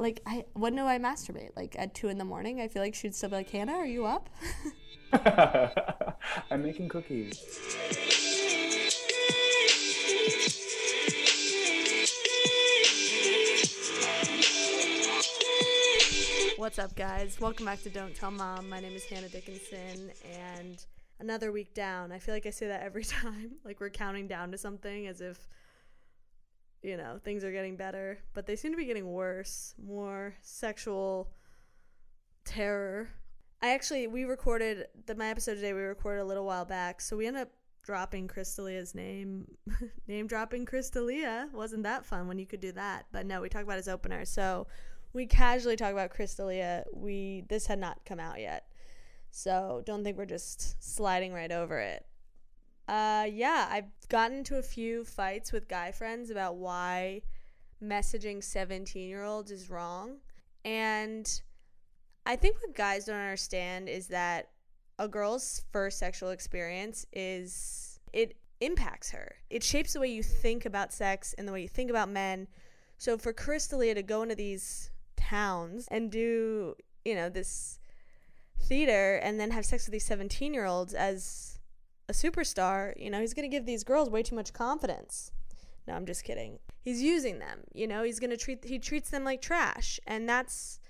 Like, I when do I masturbate? Like at two in the morning? I feel like she'd still be like, Hannah, are you up? I'm making cookies. What's up, guys? Welcome back to Don't Tell Mom. My name is Hannah Dickinson, and another week down. I feel like I say that every time. Like we're counting down to something as if, you know, things are getting better, but they seem to be getting worse. More sexual terror. I actually, we recorded the my episode today. We recorded a little while back, so we ended up dropping Chris D'Elia's name, name dropping Chris D'Elia. Wasn't that fun when you could do that? But no, we talked about his opener. So we casually talk about Chris D'Elia. We this had not come out yet, so don't think we're just sliding right over it. Uh, yeah, I've gotten into a few fights with guy friends about why messaging 17 year olds is wrong. And I think what guys don't understand is that a girl's first sexual experience is it impacts her. It shapes the way you think about sex and the way you think about men. So for Chris D'Elia to go into these towns and do, you know, this theater and then have sex with these 17 year olds as a superstar, you know, he's going to give these girls way too much confidence. No, I'm just kidding. He's using them, you know, he's going to treat, he treats them like trash. And that's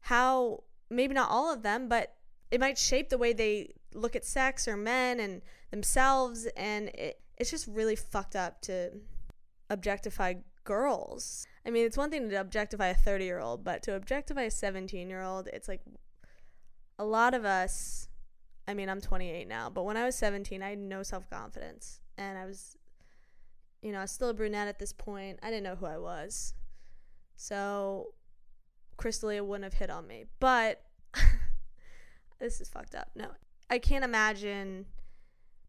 how, maybe not all of them, but it might shape the way they look at sex or men and themselves. And it, it's just really fucked up to objectify girls. I mean, it's one thing to objectify a 30 year old, but to objectify a 17 year old, it's like a lot of us. I mean, I'm 28 now, but when I was 17, I had no self confidence. And I was, you know, I was still a brunette at this point. I didn't know who I was. So, Chris D'Elia wouldn't have hit on me. But this is fucked up. No, I can't imagine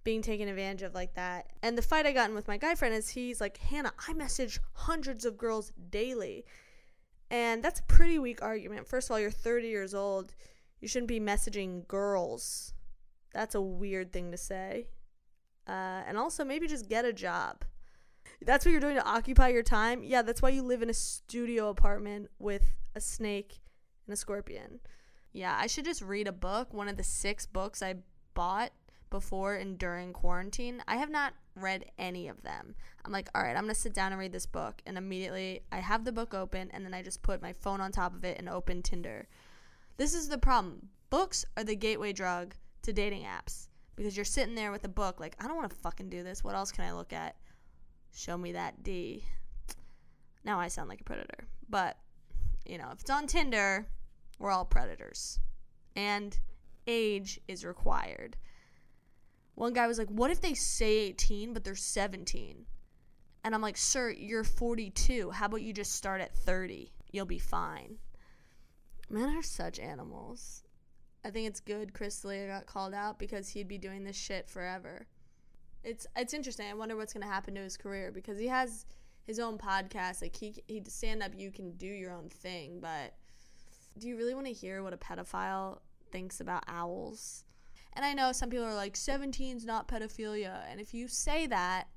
being taken advantage of like that. And the fight I got in with my guy friend is he's like, Hannah, I message hundreds of girls daily. And that's a pretty weak argument. First of all, you're 30 years old. You shouldn't be messaging girls. That's a weird thing to say. Uh, and also, maybe just get a job. That's what you're doing to occupy your time. Yeah, that's why you live in a studio apartment with a snake and a scorpion. Yeah, I should just read a book, one of the six books I bought before and during quarantine. I have not read any of them. I'm like, all right, I'm going to sit down and read this book. And immediately I have the book open and then I just put my phone on top of it and open Tinder. This is the problem. Books are the gateway drug to dating apps because you're sitting there with a book like, I don't want to fucking do this. What else can I look at? Show me that D. Now I sound like a predator. But, you know, if it's on Tinder, we're all predators. And age is required. One guy was like, "What if they say 18 but they're 17?" And I'm like, "Sir, you're 42. How about you just start at 30? You'll be fine." Men are such animals. I think it's good Chris D'Elia got called out because he'd be doing this shit forever. It's it's interesting. I wonder what's gonna happen to his career because he has his own podcast. Like he he stand up, you can do your own thing, but do you really want to hear what a pedophile thinks about owls? And I know some people are like 17's not pedophilia, and if you say that,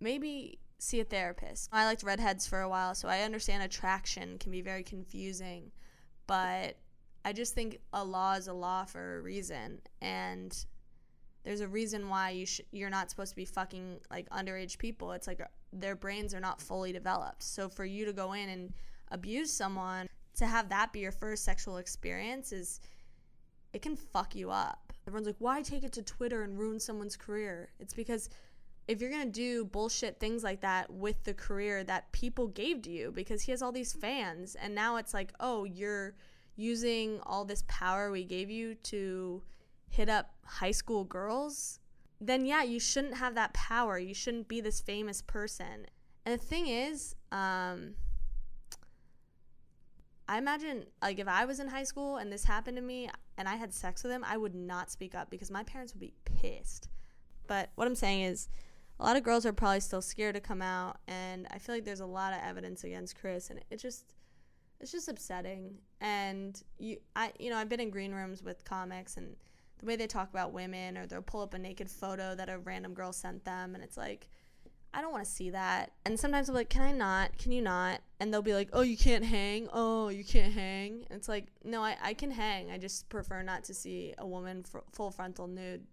maybe see a therapist. I liked redheads for a while, so I understand attraction can be very confusing, but I just think a law is a law for a reason, and there's a reason why you sh- you're not supposed to be fucking like underage people. It's like their brains are not fully developed. So for you to go in and abuse someone, to have that be your first sexual experience is it can fuck you up. Everyone's like, "Why take it to Twitter and ruin someone's career?" It's because if you're going to do bullshit things like that with the career that people gave to you because he has all these fans and now it's like, "Oh, you're using all this power we gave you to hit up high school girls, then yeah, you shouldn't have that power. You shouldn't be this famous person. And the thing is, um, I imagine like if I was in high school and this happened to me and I had sex with him, I would not speak up because my parents would be pissed. But what I'm saying is, a lot of girls are probably still scared to come out, and I feel like there's a lot of evidence against Chris, and it just it's just upsetting. And you, I, you know, I've been in green rooms with comics, and the way they talk about women, or they'll pull up a naked photo that a random girl sent them, and it's like, I don't want to see that. And sometimes I'm like, can I not? Can you not? And they'll be like, oh, you can't hang. Oh, you can't hang. And it's like, no, I, I can hang. I just prefer not to see a woman fr- full frontal nude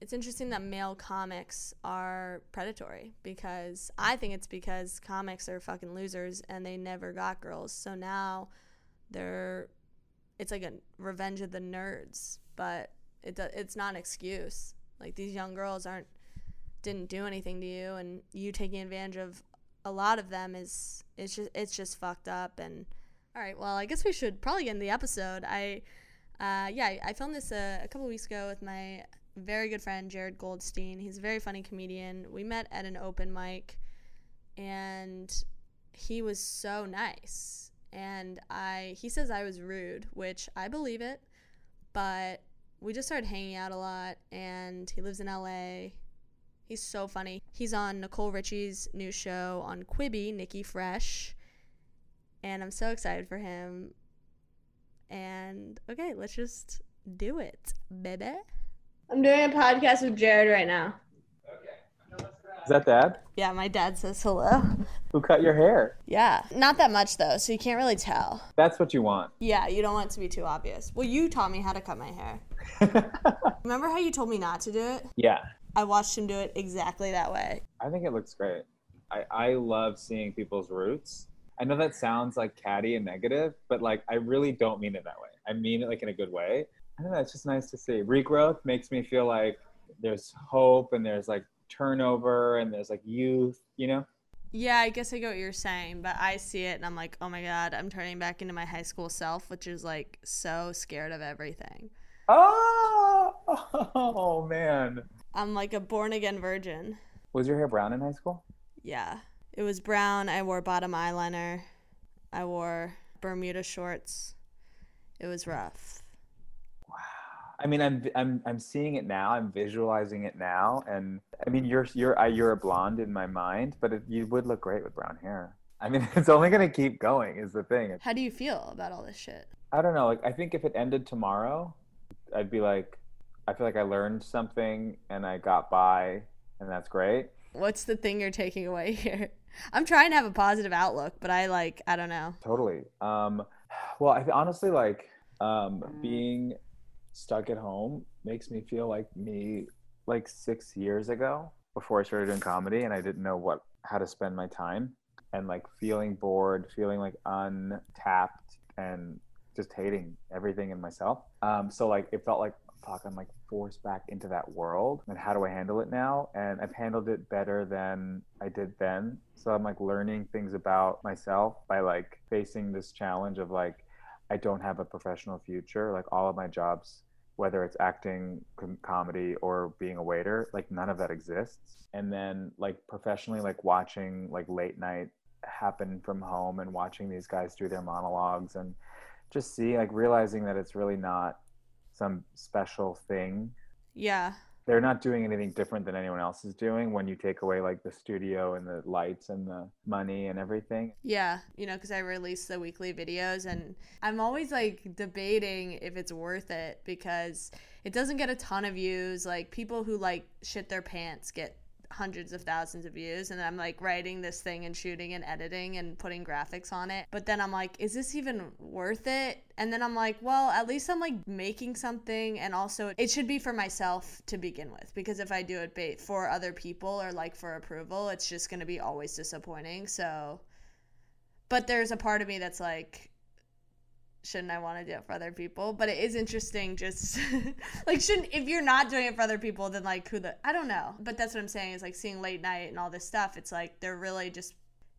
it's interesting that male comics are predatory because I think it's because comics are fucking losers and they never got girls. So now they're it's like a revenge of the nerds, but it it's not an excuse. Like these young girls aren't didn't do anything to you and you taking advantage of a lot of them is it's just it's just fucked up and all right, well, I guess we should probably get in the episode. I uh, yeah, I filmed this a, a couple weeks ago with my very good friend Jared Goldstein. He's a very funny comedian. We met at an open mic and he was so nice. And I he says I was rude, which I believe it, but we just started hanging out a lot and he lives in LA. He's so funny. He's on Nicole Richie's new show on Quibi, Nikki Fresh. And I'm so excited for him. And okay, let's just do it, baby. I'm doing a podcast with Jared right now. Is that dad? Yeah, my dad says hello. Who cut your hair? Yeah, not that much though, so you can't really tell. That's what you want. Yeah, you don't want it to be too obvious. Well, you taught me how to cut my hair. Remember how you told me not to do it? Yeah. I watched him do it exactly that way. I think it looks great. I, I love seeing people's roots. I know that sounds like catty and negative, but like I really don't mean it that way. I mean it like in a good way. I don't know. It's just nice to see. Regrowth makes me feel like there's hope and there's like turnover and there's like youth, you know? Yeah, I guess I get what you're saying, but I see it and I'm like, oh my God, I'm turning back into my high school self, which is like so scared of everything. Oh, oh man. I'm like a born again virgin. Was your hair brown in high school? Yeah. It was brown. I wore bottom eyeliner. I wore Bermuda shorts. It was rough. I mean, I'm I'm I'm seeing it now. I'm visualizing it now, and I mean, you're you're you're a blonde in my mind, but it, you would look great with brown hair. I mean, it's only gonna keep going. Is the thing. How do you feel about all this shit? I don't know. Like, I think if it ended tomorrow, I'd be like, I feel like I learned something and I got by, and that's great. What's the thing you're taking away here? I'm trying to have a positive outlook, but I like I don't know. Totally. Um, well, I honestly like um, being stuck at home makes me feel like me like six years ago before I started doing comedy and I didn't know what how to spend my time and like feeling bored, feeling like untapped and just hating everything in myself. Um, so like it felt like fuck, I'm like forced back into that world and how do I handle it now? And I've handled it better than I did then. So I'm like learning things about myself by like facing this challenge of like I don't have a professional future. Like all of my jobs whether it's acting, com- comedy, or being a waiter. Like none of that exists. And then like professionally, like watching like late night happen from home and watching these guys do their monologues and just see like realizing that it's really not some special thing Yeah. They're not doing anything different than anyone else is doing when you take away like the studio and the lights and the money and everything Yeah, you know, because I release the weekly videos and I'm always like debating if it's worth it because it doesn't get a ton of views. Like people who like shit their pants get hundreds of thousands of views and I'm like writing this thing and shooting and editing and putting graphics on it. But then I'm like, is this even worth it? And then I'm like, well, at least I'm like making something and also it should be for myself to begin with because if I do it for other people or like for approval, it's just going to be always disappointing. So but there's a part of me that's like shouldn't i want to do it for other people? But it is interesting just like shouldn't if you're not doing it for other people then like who the i don't know. But that's what i'm saying is like seeing late night and all this stuff it's like they're really just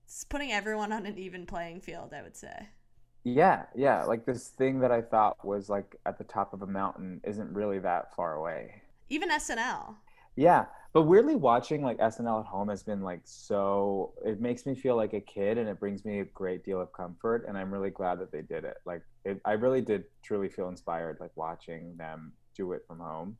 it's putting everyone on an even playing field i would say. Yeah yeah. Like this thing that i thought was like at the top of a mountain isn't really that far away. Even snl yeah. But weirdly watching like snl at home has been like so it makes me feel like a kid and it brings me a great deal of comfort and i'm really glad that they did it. Like it, i really did truly feel inspired like watching them do it from home.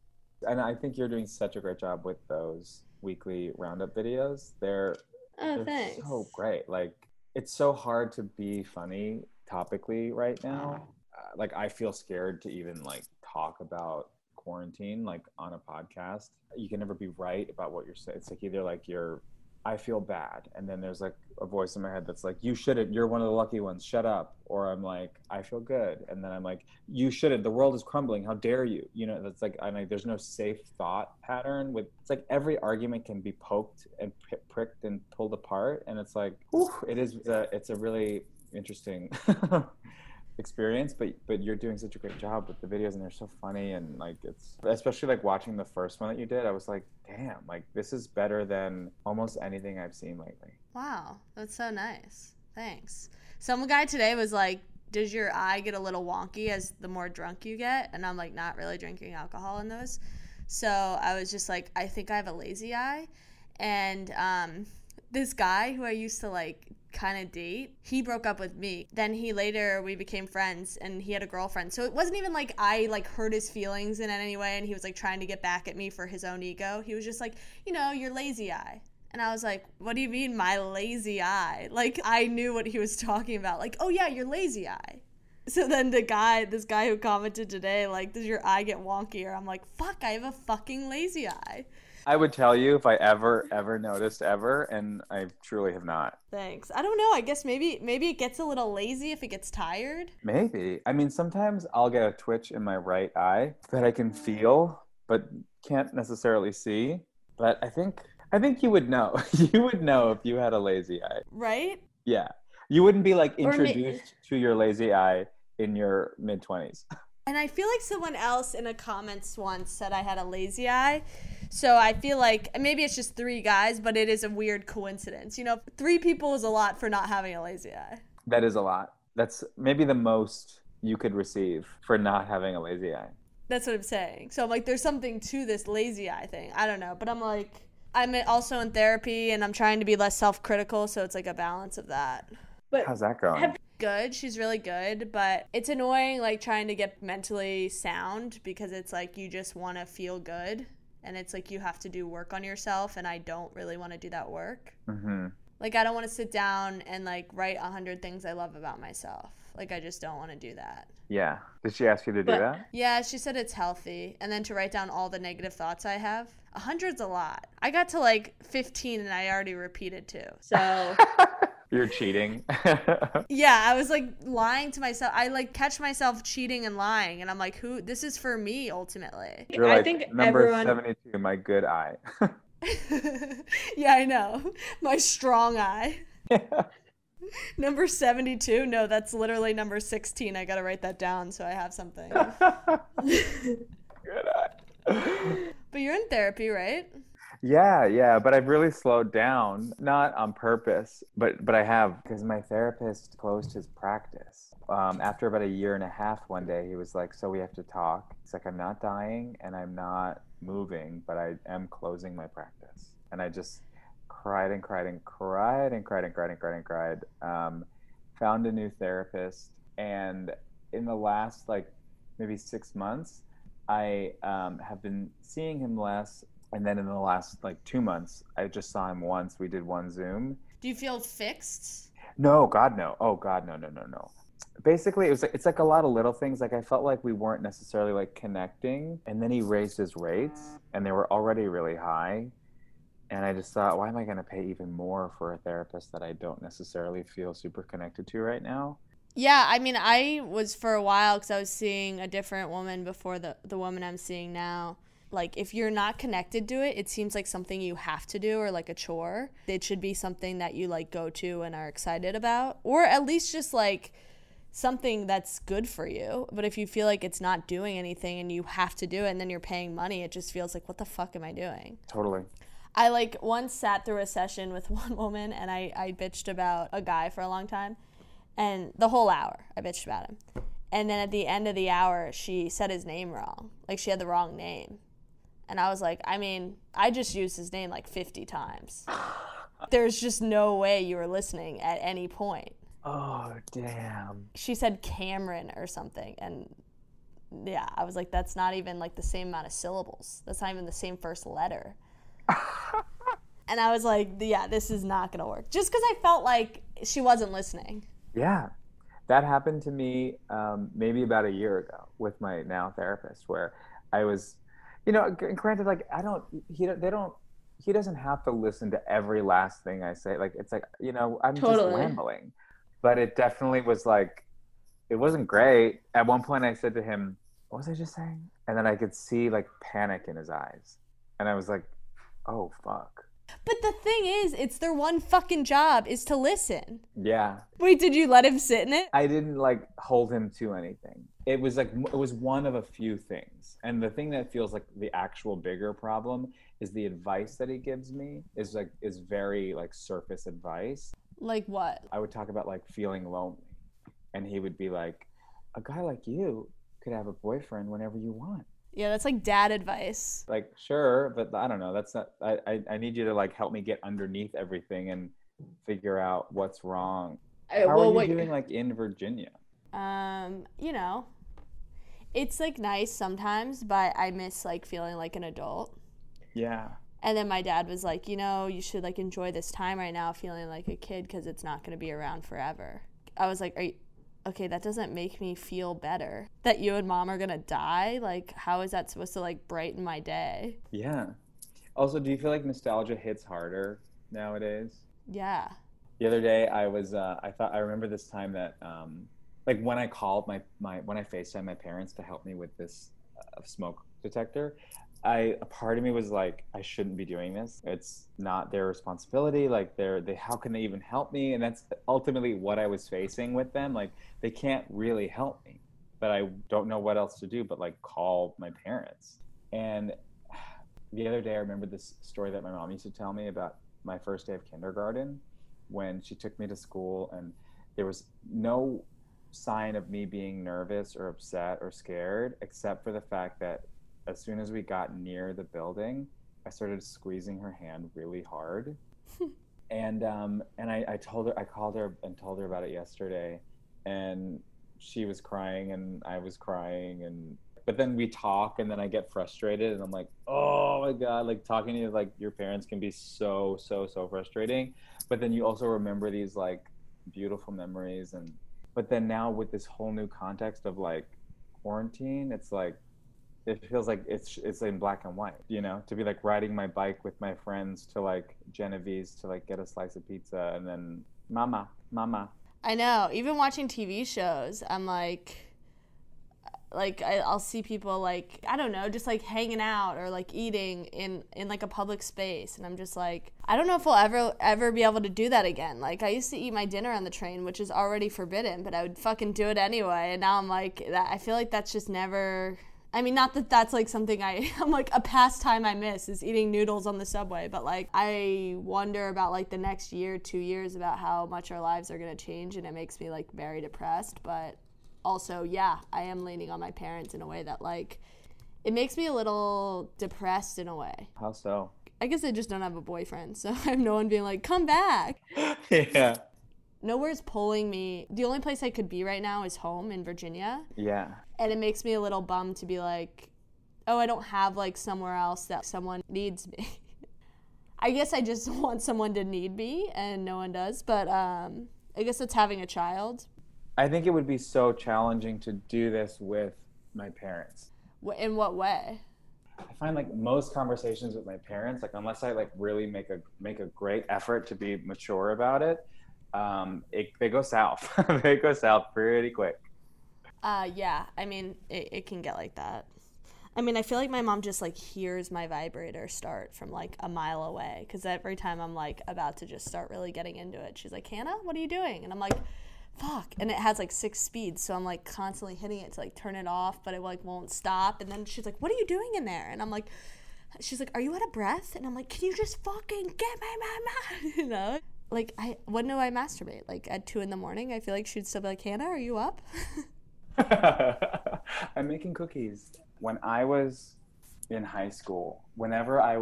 And i think you're doing such a great job with those weekly roundup videos. They're oh they're so great. Like it's so hard to be funny topically right now. Uh, like i feel scared to even like talk about quarantine like on a podcast. You can never be right about what you're saying it's like either like you're i feel bad. And then there's like a voice in my head that's like you shouldn't you're one of the lucky ones shut up. Or i'm like i feel good. And then i'm like you shouldn't the world is crumbling how dare you? You know that's like I'm like there's no safe thought pattern with it's like every argument can be poked and pricked and pulled apart. And it's like whew, it is a, it's a really interesting experience but but you're doing such a great job with the videos and they're so funny and like it's especially like watching the first one that you did i was like damn like this is better than almost anything i've seen lately. Wow that's so nice. Thanks. Some guy today was like does your eye get a little wonky as the more drunk you get? And i'm like not really drinking alcohol in those. So i was just like i think i have a lazy eye. And um this guy who i used to like kind of date he broke up with me then he later we became friends and he had a girlfriend so it wasn't even like i like hurt his feelings in any way and he was like trying to get back at me for his own ego he was just like you know your lazy eye and I was like, what do you mean, my lazy eye? Like, I knew what he was talking about. Like, oh, yeah, your lazy eye. So then the guy, this guy who commented today, like, does your eye get wonkier? I'm like, fuck, I have a fucking lazy eye. I would tell you if i ever ever noticed ever and i truly have not Thanks. I don't know. I guess maybe maybe it gets a little lazy if it gets tired. maybe i mean sometimes i'll get a twitch in my right eye that i can feel but can't necessarily see but i think i think you would know you would know if you had a lazy eye Right? Yeah. You wouldn't be like ma- introduced to your lazy eye in your mid 20s. And I feel like someone else in a comments once said I had a lazy eye. So I feel like maybe it's just three guys, but it is a weird coincidence. You know, three people is a lot for not having a lazy eye. That is a lot. That's maybe the most you could receive for not having a lazy eye. That's what I'm saying. So I'm like, there's something to this lazy eye thing. I don't know, but I'm like, I'm also in therapy and I'm trying to be less self-critical, so it's like a balance of that. But How's that going? Have- Good, she's really good, but it's annoying like trying to get mentally sound because it's like you just want to feel good and it's like you have to do work on yourself and I don't really want to do that work. hmm Like I don't want to sit down and like write a hundred things I love about myself. Like I just don't want to do that. Yeah. Did she ask you to do But- that? Yeah, she said it's healthy, and then to write down all the negative thoughts I have. A hundred's a lot. I got to like fifteen, and I already repeated two. So You're cheating. yeah, I was like lying to myself. I like catch myself cheating and lying, and I'm like, who? This is for me ultimately. You're I think number everyone 72, my good eye. yeah, I know. My strong eye. Number 72? No, that's literally number 16. I gotta write that down so I have something. good eye. but you're in therapy, right? Yeah, yeah, but I've really slowed down, not on purpose, but but I have because my therapist closed his practice. Um, after about a year and a half, one day he was like, "So we have to talk." It's like I'm not dying and I'm not moving, but I am closing my practice, and I just cried and cried and cried and cried and cried and cried and cried. Um, found a new therapist, and in the last like maybe six months, I um, have been seeing him less and then in the last like two months i just saw him once. We did one zoom. Do you feel fixed? no god no. Oh god no no no no. Basically it was it's like a lot of little things. Like i felt like we weren't necessarily like connecting. And then he raised his rates and they were already really high. And i just thought why am i going to pay even more for a therapist that i don't necessarily feel super connected to right now? Yeah, I mean, I was for a while because I was seeing a different woman before the the woman I'm seeing now. Like, if you're not connected to it, it seems like something you have to do or like a chore. It should be something that you like go to and are excited about, or at least just like something that's good for you. But if you feel like it's not doing anything and you have to do it and then you're paying money, it just feels like, what the fuck am I doing? totally I like once sat through a session with one woman and I, I bitched about a guy for a long time. And the whole hour I bitched about him. And then at the end of the hour, she said his name wrong. Like she had the wrong name. And I was like, I mean, I just used his name like 50 times. There's just no way you were listening at any point. oh damn She said Cameron or something. And yeah, I was like, that's not even like the same amount of syllables. That's not even the same first letter. and I was like, yeah, this is not going to work. Just because I felt like she wasn't listening. Yeah, that happened to me um, maybe about a year ago with my now therapist, where I was, you know, granted, like I don't, he, they don't, he doesn't have to listen to every last thing I say. Like it's like, you know, I'm Totally. just rambling, but it definitely was like, it wasn't great. At one point, I said to him, "What was I just saying?" And then I could see like panic in his eyes, and I was like, "Oh fuck." But the thing is, it's their one fucking job is to listen. Yeah, Wait, did you let him sit in it? I didn't like hold him to anything. It was like it was one of a few things. And the thing that feels like the actual bigger problem is the advice that he gives me is like is very like surface advice. Like what? I would talk about like feeling lonely and he would be like a guy like you could have a boyfriend whenever you want. Yeah, that's like dad advice. Like sure, but I don't know. That's not I I, I need you to like help me get underneath everything and figure out what's wrong. How are you doing like in Virginia? Um, you know, it's like nice sometimes, but I miss like feeling like an adult. Yeah. And then my dad was like, you know, you should like enjoy this time right now, feeling like a kid because it's not going to be around forever. I was like, are you, okay, that doesn't make me feel better that you and mom are going to die. Like, how is that supposed to like brighten my day? Yeah. Also, do you feel like nostalgia hits harder nowadays? Yeah. The other day, I was, uh, I thought, I remember this time that, um, like when I called my, my, when I FaceTime my parents to help me with this uh, smoke detector, I, a part of me was like, I shouldn't be doing this. It's not their responsibility. Like they're, they, how can they even help me? And that's ultimately what I was facing with them. Like they can't really help me, but I don't know what else to do, but like call my parents. And the other day i remember this story that my mom used to tell me about my first day of kindergarten when she took me to school and there was no sign of me being nervous or upset or scared except for the fact that as soon as we got near the building i started squeezing her hand really hard. And um, and I, I told her i called her and told her about it yesterday and she was crying and i was crying and but then we talk and then i get frustrated and i'm like oh my god like talking to you like your parents can be so so so frustrating. But then you also remember these like beautiful memories and but then now with this whole new context of like quarantine it's like it feels like it's it's in black and white you know to be like riding my bike with my friends to like genevieve's to like get a slice of pizza and then mama mama I know. Even watching TV shows, I'm like, like I, I'll see people like I don't know, just like hanging out or like eating in in like a public space, and I'm just like, I don't know if we'll ever ever be able to do that again. Like I used to eat my dinner on the train, which is already forbidden, but I would fucking do it anyway, and now I'm like, that I feel like that's just never. I mean, not that that's like something I, I'm like a pastime I miss is eating noodles on the subway, but like I wonder about like the next year, two years about how much our lives are to change. And it makes me like very depressed. But also, yeah, I am leaning on my parents in a way that like it makes me a little depressed in a way. How so? I guess I just don't have a boyfriend. So I have no one being like, come back. yeah. Nowhere's pulling me. The only place I could be right now is home in Virginia. Yeah. And it makes me a little bummed to be like, oh, I don't have like somewhere else that someone needs me. I guess I just want someone to need me, and no one does. But um, I guess it's having a child. I think it would be so challenging to do this with my parents. In what way? I find like most conversations with my parents, like unless I like really make a make a great effort to be mature about it, um, it they go south. they go south pretty quick. Uh, yeah. I mean, it, it can get like that. I mean, I feel like my mom just like hears my vibrator start from like a mile away because every time I'm like about to just start really getting into it, she's like, Hannah, what are you doing? And I'm like, fuck. And it has like six speeds, so I'm like constantly hitting it to like turn it off, but it like won't stop. And then she's like, what are you doing in there? And I'm like, she's like, are you out of breath? And I'm like, can you just fucking get my mama? You know? Like, I when do I masturbate? Like at two in the morning? I feel like she'd still be like, Hannah, are you up? I'm making cookies. When I was in high school, whenever i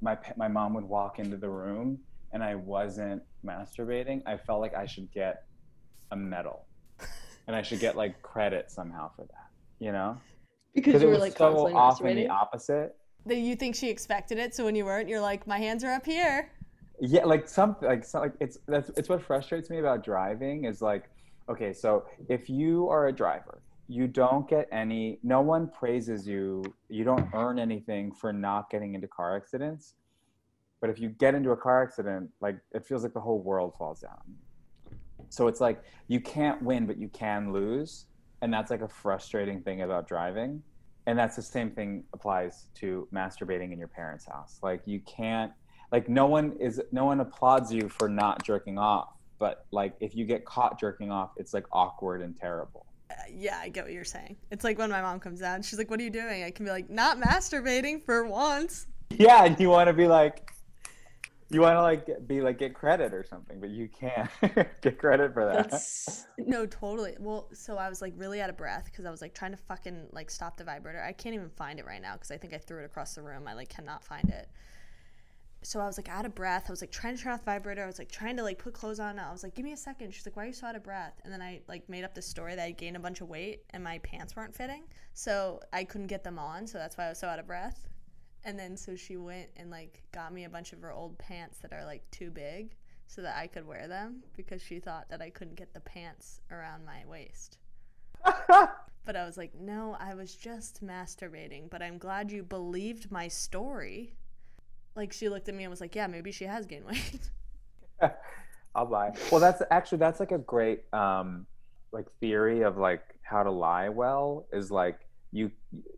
my my mom would walk into the room and I wasn't masturbating, I felt like I should get a medal, and I should get like credit somehow for that. You know, Because it you were was like so constantly often the opposite. that you think she expected it, so when you weren't, you're like, my hands are up here. Yeah, like some like so, like it's that's it's what frustrates me about driving is like, okay, so if you are a driver, you don't get any. No one praises you. You don't earn anything for not getting into car accidents. But if you get into a car accident, like it feels like the whole world falls down. So it's like you can't win, but you can lose, and that's like a frustrating thing about driving. And that's the same thing applies to masturbating in your parents' house. Like you can't like no one is no one applauds you for not jerking off but like if you get caught jerking off it's like awkward and terrible Uh, yeah, I get what you're saying. It's like when my mom comes out, she's like, "What are you doing?" I can be like, "Not masturbating for once." yeah and you want to be like you want to like be like get credit or something but you can't get credit for that That's No, totally. Well, so I was like really out of breath because I was like trying to fucking like stop the vibrator. I can't even find it right now because I think I threw it across the room. I like cannot find it. So I was like out of breath. I was like trying to turn off the vibrator. I was like trying to like put clothes on. I was like, "Give me a second. She's like, "Why are you so out of breath?" And then I like made up this story that I gained a bunch of weight and my pants weren't fitting, so I couldn't get them on. So that's why I was so out of breath. And then so she went and like got me a bunch of her old pants that are like too big so that I could wear them because she thought that I couldn't get the pants around my waist. But I was like, no, I was just masturbating, but I'm glad you believed my story. Like she looked at me and was like, yeah, maybe she has gained weight. i'll lie. well that's actually that's like a great um like theory of like how to lie well is like you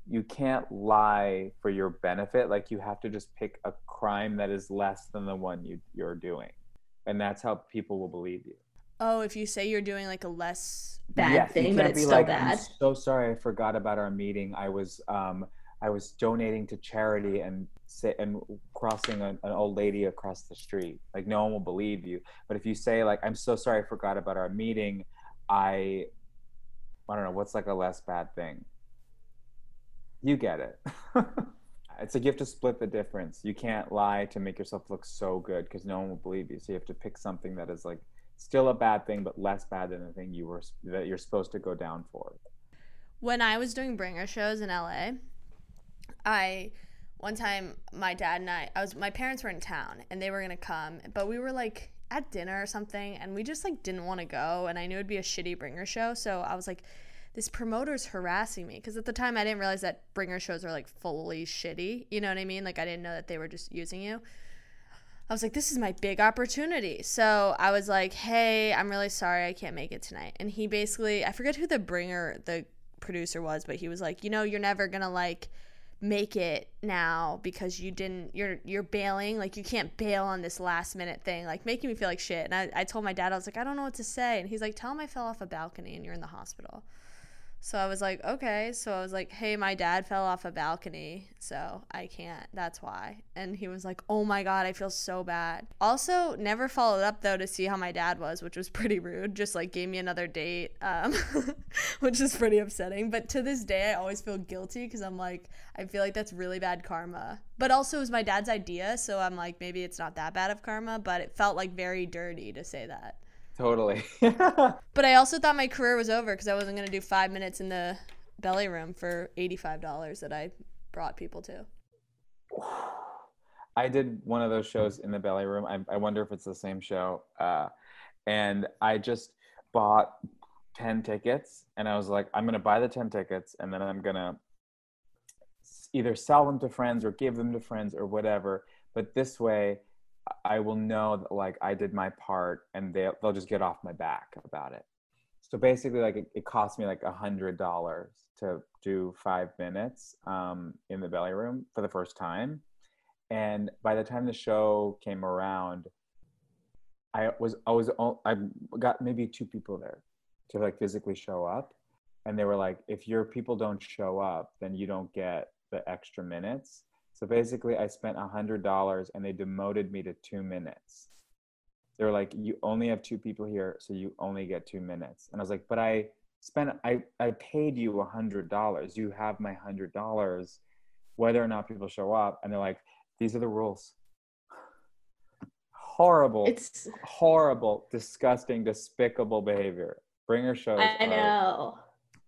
you can't lie for your benefit like you have to just pick a crime that is less than the one you you're doing and that's how people will believe you oh, if you say you're doing like a less bad Yes, thing, but it's still like, bad. I'm so sorry, I forgot about our meeting. I was um, I was donating to charity and say, and crossing an, an old lady across the street. Like no one will believe you. But if you say like, I'm so sorry, I forgot about our meeting. I I don't know what's like a less bad thing. You get it. it's like you have to split the difference. You can't lie to make yourself look so good because no one will believe you. So you have to pick something that is like still a bad thing but less bad than the thing you were that you're supposed to go down for. when I was doing bringer shows in LA, I one time my dad and I I was my parents were in town and they were gonna come, but we were like at dinner or something and we just like didn't want to go and I knew it'd be a shitty bringer show, so I was like this promoter's harassing me because at the time I didn't realize that bringer shows are like fully shitty. You know what I mean? Like I didn't know that they were just using you. I was like, this is my big opportunity. So I was like, hey, I'm really sorry I can't make it tonight. And he basically, I forget who the bringer, the producer was, but he was like, you know, you're never gonna like make it now because you didn't you're you're bailing like you can't bail on this last minute thing like making me feel like shit and I, I told my dad i was like i don't know what to say and he's like tell him i fell off a balcony and you're in the hospital So I was like, okay. So I was like, hey, my dad fell off a balcony, so I can't. That's why. And he was like, oh my God, I feel so bad. Also, never followed up though to see how my dad was, which was pretty rude. Just like gave me another date, um, which is pretty upsetting. But to this day, I always feel guilty because I'm like, I feel like that's really bad karma. But also, it was my dad's idea. So I'm like, maybe it's not that bad of karma, but it felt like very dirty to say that. Totally. But I also thought my career was over because I wasn't going to do five minutes in the belly room for $85 that I brought people to. I did one of those shows in the belly room. I, I wonder if it's the same show. Uh, and I just bought 10 tickets and I was like, I'm going to buy the 10 tickets and then I'm going to either sell them to friends or give them to friends or whatever. But this way, I will know that like I did my part and they'll, they'll just get off my back about it. So basically, like it, it cost me like a hundred dollars to do five minutes um, in the belly room for the first time. And by the time the show came around, I was I was I got maybe two people there to like physically show up, and they were like, if your people don't show up, then you don't get the extra minutes. So basically, I spent a hundred dollars, and they demoted me to two minutes. They were like, you only have two people here, so you only get two minutes. And I was like, but I spent I I paid you a hundred dollars. You have my hundred dollars, whether or not people show up. And they're like, these are the rules. Horrible. It's horrible, disgusting, despicable behavior. Bringer shows. I know.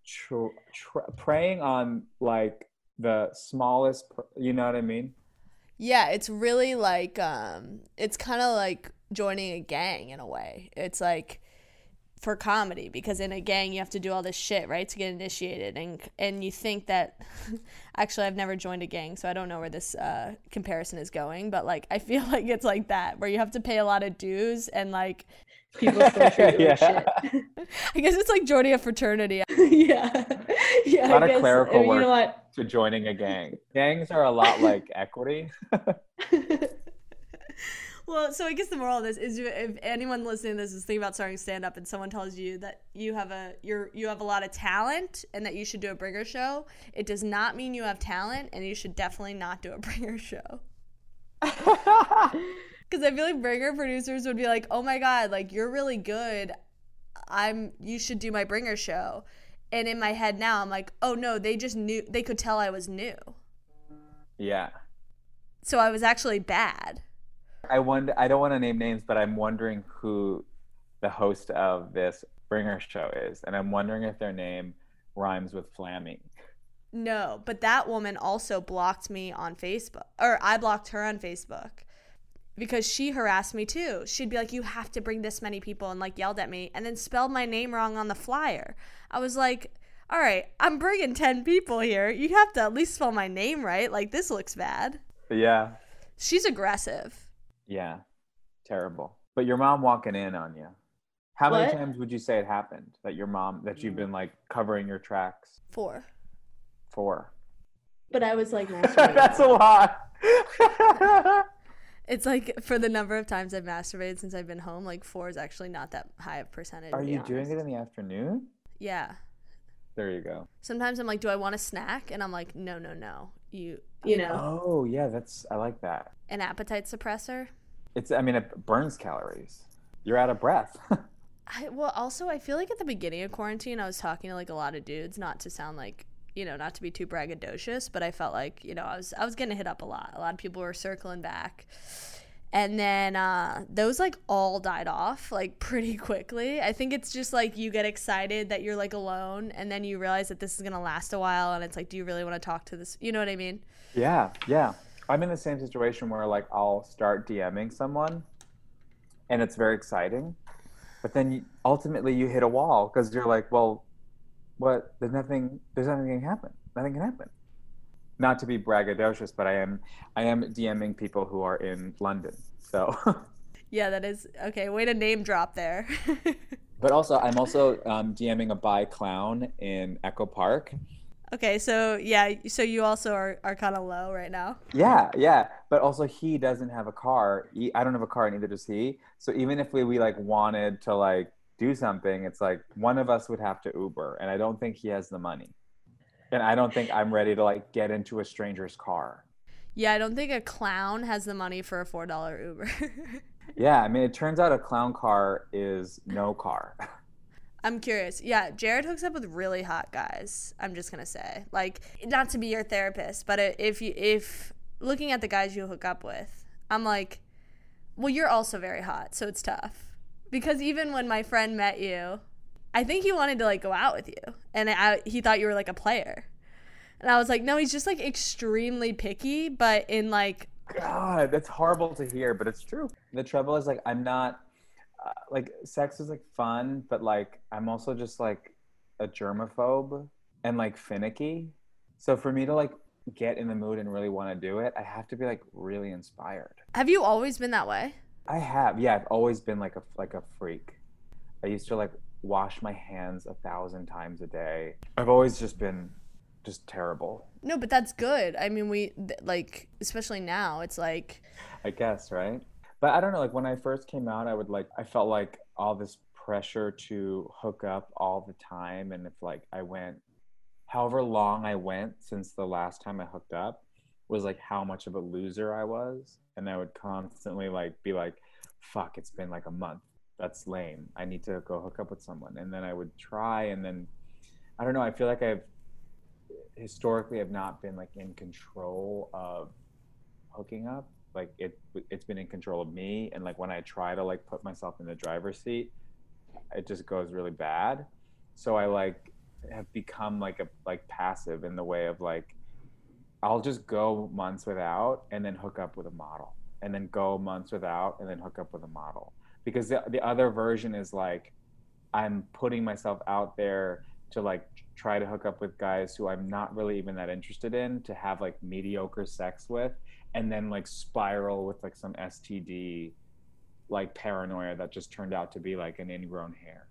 Tr- tr- preying on like the smallest. You know what I mean? Yeah, it's really like um it's kind of like joining a gang in a way. It's like for comedy because in a gang you have to do all this shit, right, to get initiated and and you think that actually I've never joined a gang, so I don't know where this uh comparison is going, but like I feel like it's like that where you have to pay a lot of dues and like People still treat you like Yeah. shit. I guess it's like joining a fraternity. yeah. Yeah. A lot I of guess, clerical You know work. To joining a gang. Gangs are a lot like equity. Well, so I guess the moral of this is if anyone listening to this is thinking about starting stand up and someone tells you that you have a you're you have a lot of talent and that you should do a bringer show, it does not mean you have talent and you should definitely not do a bringer show. Cuz I feel like bringer producers would be like, "Oh my god, like you're really good. I'm you should do my bringer show." And in my head now, I'm like, "Oh no, they just knew they could tell I was new." yeah. So I was actually bad. I wonder. I don't want to name names, but I'm wondering who the host of this bringer show is, and I'm wondering if their name rhymes with Flammy. No, but that woman also blocked me on Facebook, or I blocked her on Facebook because she harassed me too. She'd be like, "You have to bring this many people," and like yelled at me, and then spelled my name wrong on the flyer. I was like, "All right, I'm bringing ten people here. You have to at least spell my name right. Like this looks bad." Yeah, She's aggressive. Yeah, terrible. But your mom walking in on you. How many times would you say it happened that your mom that you've been like covering your tracks Four. Four. But I was like. That's a lot. It's like for the number of times I've masturbated since I've been home, like four is actually not that high of a percentage. Are to be you doing it in the afternoon? Yeah. There you go. Sometimes I'm like, do I want a snack? And I'm like, no, no, no. You, You know. Oh yeah, that's I like that. an appetite suppressor. It's I mean it burns calories. You're out of breath. I, well, also, I feel like at the beginning of quarantine, I was talking to like a lot of dudes, not to sound like, you know, not to be too braggadocious, but I felt like, you know, I was I was getting hit up a lot. A lot of people were circling back. And then uh, those like all died off like pretty quickly. I think it's just like you get excited that you're like alone, and then you realize that this is gonna last a while, and it's like, do you really want to talk to this? You know what I mean? Yeah, yeah. I'm in the same situation where like I'll start DMing someone and it's very exciting. But then you, ultimately you hit a wall because you're like, well, what? There's nothing. There's nothing can happen. Nothing can happen. Not to be braggadocious, but I am. I am DMing people who are in London. So, Yeah, that is okay. Way to name drop there. but also I'm also um, DMing a bi clown in Echo Park. okay, so yeah, so you also are, are kind of low right now. Yeah, yeah. But also he doesn't have a car. I don't have a car, and neither does he. So even if we, we like wanted to like do something, it's like one of us would have to Uber, and I don't think he has the money, and I don't think I'm ready to like get into a stranger's car. Yeah, I don't think a clown has the money for a four dollar Uber. Yeah, I mean, it turns out a clown car is no car. I'm curious. Yeah, Jared hooks up with really hot guys. I'm just gonna say, like, not to be your therapist, but if you if looking at the guys you hook up with, I'm like, well, you're also very hot, so it's tough. Because even when my friend met you, I think he wanted to like go out with you, and I, he thought you were like a player, and I was like, no, he's just like extremely picky, but in like God, that's horrible to hear, but it's true. The trouble is, like, I'm not uh, like sex is like fun, but like I'm also just like a germaphobe and like finicky. So for me to like get in the mood and really want to do it, I have to be like really inspired. Have you always been that way? I have, yeah. I've always been like a like a freak. I used to like wash my hands a thousand times a day. I've always just been just terrible. No, but that's good. I mean, we like especially now, it's like I guess, right? But I don't know, like when I first came out, I would like I felt like all this pressure to hook up all the time and if like I went however long I went since the last time I hooked up was like how much of a loser I was and I would constantly like be like fuck, it's been like a month. That's lame. I need to go hook up with someone. And then I would try and then I don't know, I feel like I've historically have not been like in control of hooking up like it it's been in control of me and like when i try to like put myself in the driver's seat it just goes really bad so i like have become like a like passive in the way of like i'll just go months without and then hook up with a model and then go months without and then hook up with a model because the, the other version is like i'm putting myself out there to like try to hook up with guys who I'm not really even that interested in to have like mediocre sex with and then like spiral with like some STD like paranoia that just turned out to be like an ingrown hair.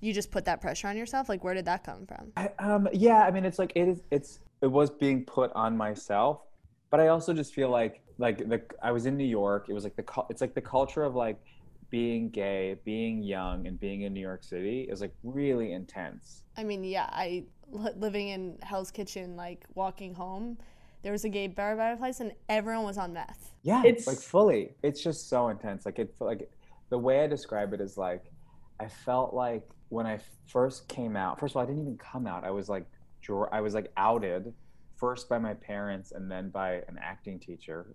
You just put that pressure on yourself? Like where did that come from? I, um yeah, I mean it's like it is it's it was being put on myself, but I also just feel like like the I was in New York, it was like the it's like the culture of like being gay, being young, and being in New York City is like really intense. I mean, yeah, I living in Hell's Kitchen, like walking home, there was a gay bar by my place, and everyone was on meth. Yeah, it's like fully. It's just so intense. Like it, like the way I describe it is like, I felt like when I first came out. First of all, I didn't even come out. I was like, I was like outed first by my parents and then by an acting teacher.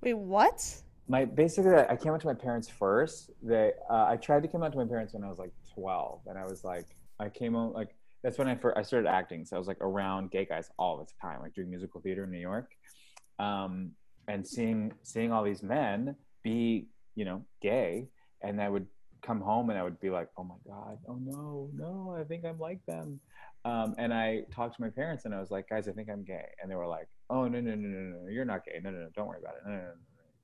Wait, what? My basically I came out to my parents first. They uh, I tried to come out to my parents when I was like 12, and I was like I came out like that's when I first I started acting. So I was like around gay guys all the time, like doing musical theater in New York, um, and seeing seeing all these men be you know gay, and I would come home and I would be like, oh my god, oh no, no, I think I'm like them. Um, and I talked to my parents and I was like, guys, I think I'm gay, and they were like, oh no no no no no, you're not gay, no no no, don't worry about it, no no no.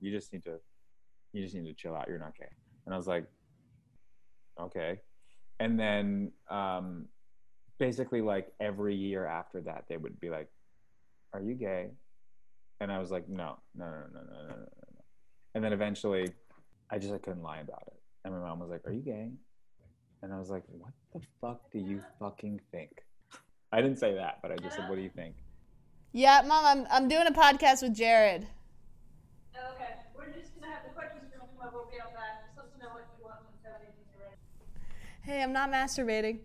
No you just need to you just need to chill out. You're not gay. And i was like okay. And then um basically like every year after that they would be like are you gay? And i was like no no no no no no no no and then eventually i just I couldn't lie about it. And my mom was like are you gay? And i was like what the fuck do you fucking think? I didn't say that but i just said what do you think? Yeah mom i'm, I'm doing a podcast with jared. Okay, we're just gonna have the questions gonna come up, we'll be on that, just let us know what you want when Saturday ready. Hey, I'm not masturbating.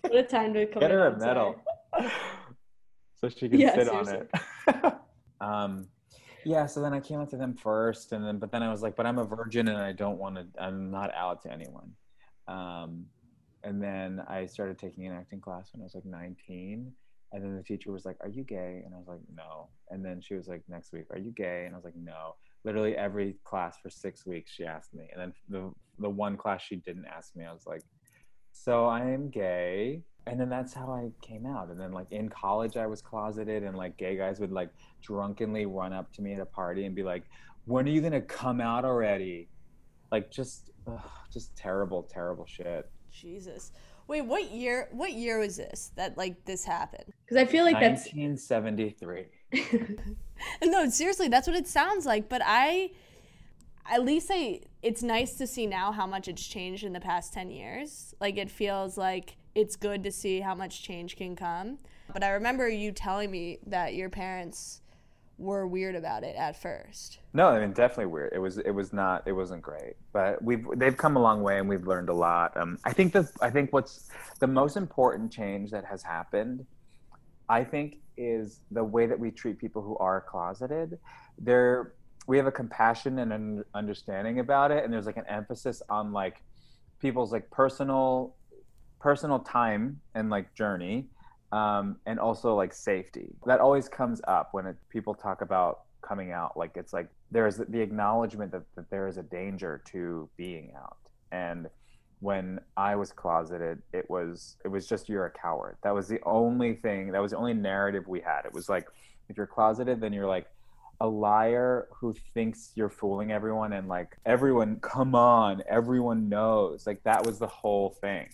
What a time to come Get her a outside. medal. so she can Yeah, sit on it. um, yeah, so then I came out to them first, and then but then I was like, but I'm a virgin and I don't want to. I'm not out to anyone. Um, and then I started taking an acting class when I was like 19. And then the teacher was like, "Are you gay?" And I was like, "No." And then she was like, "Next week, are you gay?" And I was like, "No." Literally every class for six weeks, she asked me. And then the the one class she didn't ask me, I was like, "So I am gay." And then that's how I came out. And then like in college, I was closeted, and like gay guys would like drunkenly run up to me at a party and be like, "When are you gonna come out already?" Like just, ugh, just terrible, terrible shit. Jesus. Wait, what year? What year was this that like this happened? Because I feel like that's 1973. No, seriously, that's what it sounds like. But I, at least I it's nice to see now how much it's changed in the past 10 years. Like it feels like it's good to see how much change can come. But I remember you telling me that your parents were weird about it at first. No, I mean definitely weird. It was it was not it wasn't great, but we've they've come a long way and we've learned a lot. Um, I think the I think what's the most important change that has happened, I think, is the way that we treat people who are closeted. There we have a compassion and an understanding about it, and there's like an emphasis on like people's like personal personal time and like journey um, and also like safety. That always comes up when it, people talk about coming out. Like it's like there's the acknowledgement that, that there is a danger to being out. And when I was closeted, it was it was just you're a coward. That was the only thing. That was the only narrative we had. It was like if you're closeted, then you're like a liar who thinks you're fooling everyone and like everyone come on everyone knows like that was the whole thing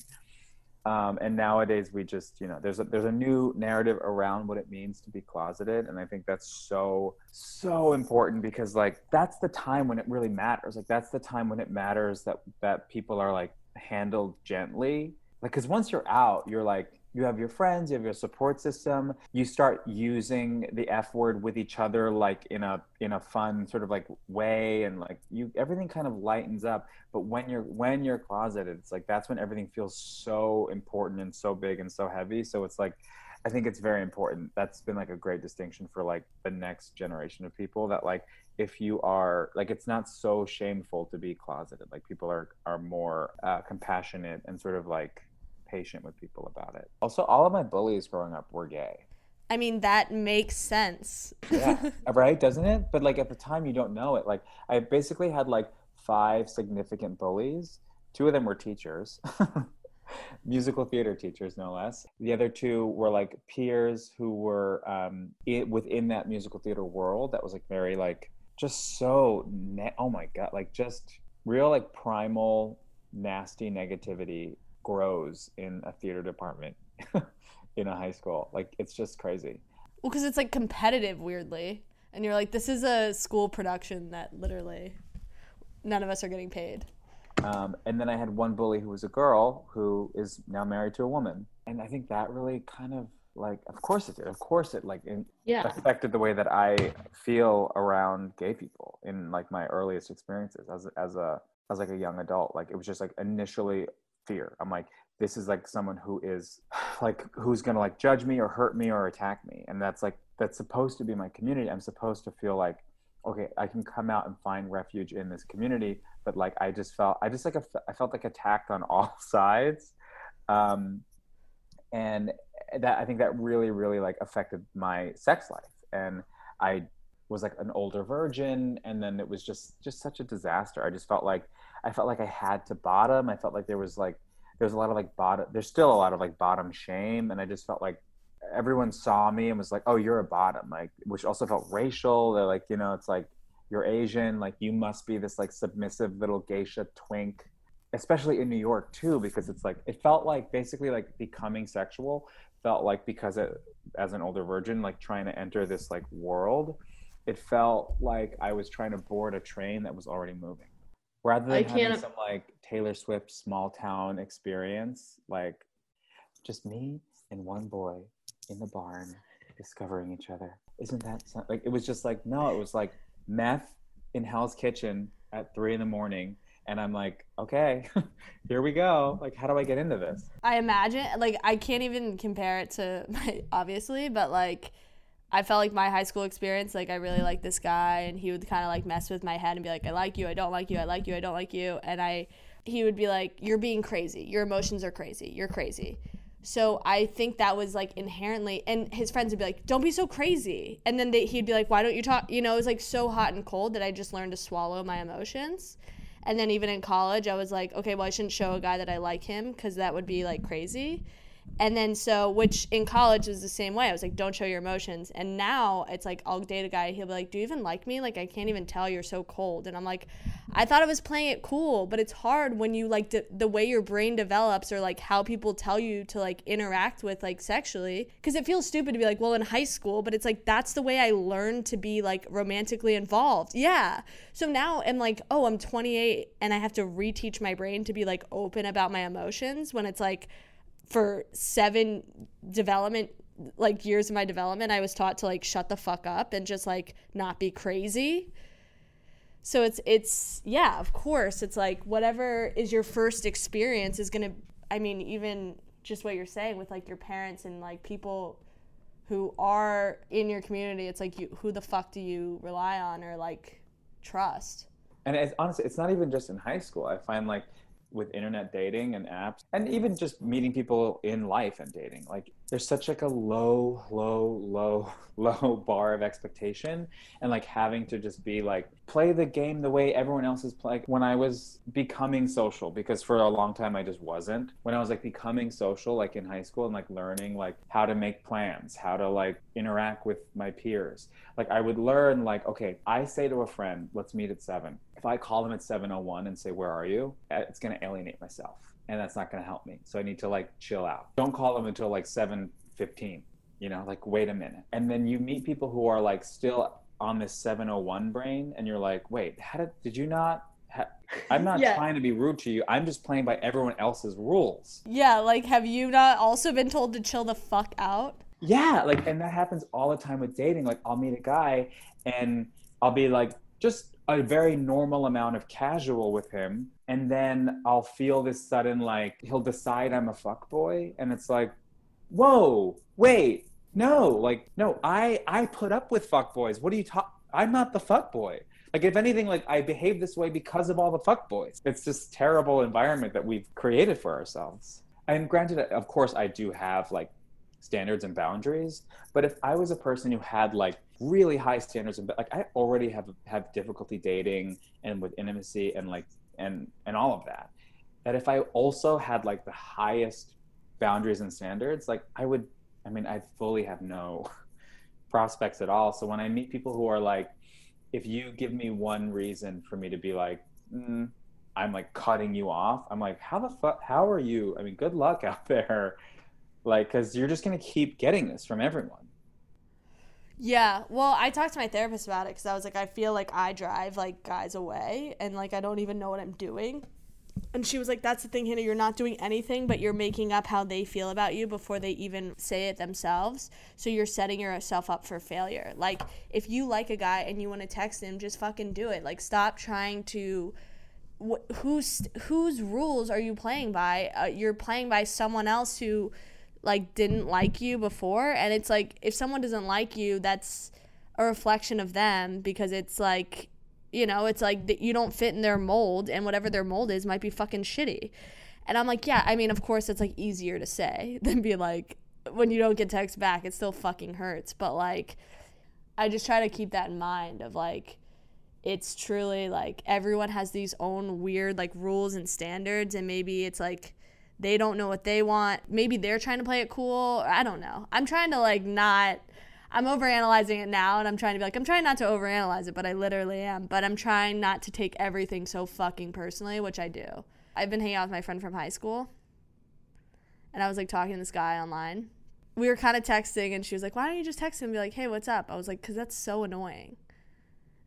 um, and nowadays we just, you know, there's a, there's a new narrative around what it means to be closeted. And I think that's so, so important because like, that's the time when it really matters. Like that's the time when it matters that, that people are like handled gently. Like, cause once you're out, you're like, you have your friends, you have your support system. You start using the F word with each other, like in a in a fun sort of like way, and like you everything kind of lightens up. But when you're when you're closeted, it's like that's when everything feels so important and so big and so heavy. So it's like I think it's very important. That's been like a great distinction for like the next generation of people that like if you are like it's not so shameful to be closeted. Like people are are more uh, compassionate and sort of like patient with people about it. Also, all of my bullies growing up were gay. I mean, that makes sense. yeah, right, doesn't it? But like at the time, you don't know it. Like I basically had like five significant bullies. Two of them were teachers, musical theater teachers, no less. The other two were like peers who were um, it, within that musical theater world. That was like very like just so ne- oh my god, like just real like primal nasty negativity grows in a theater department in a high school. Like it's just crazy. Well, because it's like competitive, weirdly, and you're like, this is a school production that literally none of us are getting paid. Um, and then I had one bully who was a girl who is now married to a woman, and I think that really kind of like, of course it did. Of course it like in, Yeah. affected the way that I feel around gay people in like my earliest experiences as as a as like a young adult. Like it was just like initially fear. I'm like, this is like someone who is like who's gonna like judge me or hurt me or attack me, and that's like that's supposed to be my community. I'm supposed to feel like, okay, I can come out and find refuge in this community, but like I just felt I just like I felt like attacked on all sides, um, and that I think that really really like affected my sex life, and I was like an older virgin. And then it was just just such a disaster. I just felt like I felt like I had to bottom. I felt like there was like there's a lot of like bottom. There's still a lot of like bottom shame, and I just felt like everyone saw me and was like, "Oh, you're a bottom," like which also felt racial. They're like, you know, it's like you're Asian, like you must be this like submissive little geisha twink. Especially in New York too, because it's like it felt like basically like becoming sexual felt like because it, as an older virgin, like trying to enter this like world, it felt like I was trying to board a train that was already moving rather than I having can't- some like Taylor Swift small town experience, like just me and one boy in the barn discovering each other. Isn't that so- like it was just like no, it was like meth in Hell's Kitchen at three in the morning, and I'm like, okay, here we go. Like, how do I get into this? I imagine, like, I can't even compare it to my, obviously, but like, I felt like my high school experience, like, I really liked this guy, and he would kind of like mess with my head and be like, I like you, I don't like you, I like you, I don't like you. And I, he would be like, You're being crazy. Your emotions are crazy. You're crazy. So I think that was like inherently, and his friends would be like, "Don't be so crazy," and then they, he'd be like, "Why don't you talk?" You know, it was like so hot and cold that I just learned to swallow my emotions. And then even in college, I was like, okay, well, I shouldn't show a guy that I like him because that would be like crazy. And then so, which in college was the same way. I was like, don't show your emotions. And now it's like, I'll date a guy. He'll be like, do you even like me? Like, I can't even tell you're so cold. And I'm like, I thought I was playing it cool, but it's hard when you like d- the way your brain develops or like how people tell you to like interact with like sexually. Cause it feels stupid to be like, well, in high school, but it's like, that's the way I learned to be like romantically involved. Yeah. So now I'm like, oh, I'm 28 and I have to reteach my brain to be like open about my emotions when it's like, for seven development like years of my development i was taught to like shut the fuck up and just like not be crazy. So it's it's yeah of course it's like whatever is your first experience is gonna i mean even just what you're saying with like your parents and like people who are in your community it's like you who the fuck do you rely on or like trust? And it's honestly it's not even just in high school. I find like with internet dating and apps and even just meeting people in life and dating like there's such like a low low low low bar of expectation and like having to just be like play the game the way everyone else is playing when i was becoming social because for a long time i just wasn't. When i was like becoming social like in high school and like learning like how to make plans how to like interact with my peers like i would learn like okay i say to a friend let's meet at 7 if i call them at 701 and say where are you? It's going to alienate myself and that's not going to help me. So I need to like chill out. Don't call them until like 7:15. You know, like wait a minute. And then you meet people who are like still on this 701 brain and you're like, "Wait, how did did you not ha- I'm not Yeah. trying to be rude to you. I'm just playing by everyone else's rules." yeah like have you not also been told to chill the fuck out Yeah, like and that happens all the time with dating. Like I'll meet a guy and I'll be like just a very normal amount of casual with him and then I'll feel this sudden like he'll decide I'm a fuck boy and it's like whoa, wait, no, like no, I I put up with fuck boys. What are you talking I'm not the fuck boy. Like if anything, like I behave this way because of all the fuck boys. It's this terrible environment that we've created for ourselves. And granted, of course, I do have like standards and boundaries. But if I was a person who had like really high standards and like I already have have difficulty dating and with intimacy and like and and all of that, that if I also had like the highest boundaries and standards, like I would, I mean, I fully have no prospects at all. So when I meet people who are like, if you give me one reason for me to be like, mm, I'm like cutting you off, I'm like, how the fuck, how are you? I mean, good luck out there. Like, cause you're just going to keep getting this from everyone. Yeah, well, I talked to my therapist about it because I was like, I feel like I drive like guys away, and like I don't even know what I'm doing. And she was like, "That's the thing, Hannah. You're not doing anything, but you're making up how they feel about you before they even say it themselves. So you're setting yourself up for failure. Like, if you like a guy and you want to text him, just fucking do it. Like, stop trying to." Wh- whose whose rules are you playing by? Uh, you're playing by someone else who like didn't like you before and it's like if someone doesn't like you that's a reflection of them because it's like you know it's like that you don't fit in their mold and whatever their mold is might be fucking shitty. And i'm like yeah i mean of course it's like easier to say than be like when you don't get text back it still fucking hurts. But like i just try to keep that in mind of like it's truly like everyone has these own weird like rules and standards and maybe it's like they don't know what they want. Maybe they're trying to play it cool. I don't know. I'm trying to like not I'm overanalyzing it now and I'm trying to be like I'm trying not to overanalyze it, but I literally am. But I'm trying not to take everything so fucking personally, which I do. I've been hanging out with my friend from high school. And I was like talking to this guy online. We were kind of texting and she was like, "Why don't you just text him and be like, "Hey, what's up?" I was like, "Cuz that's so annoying."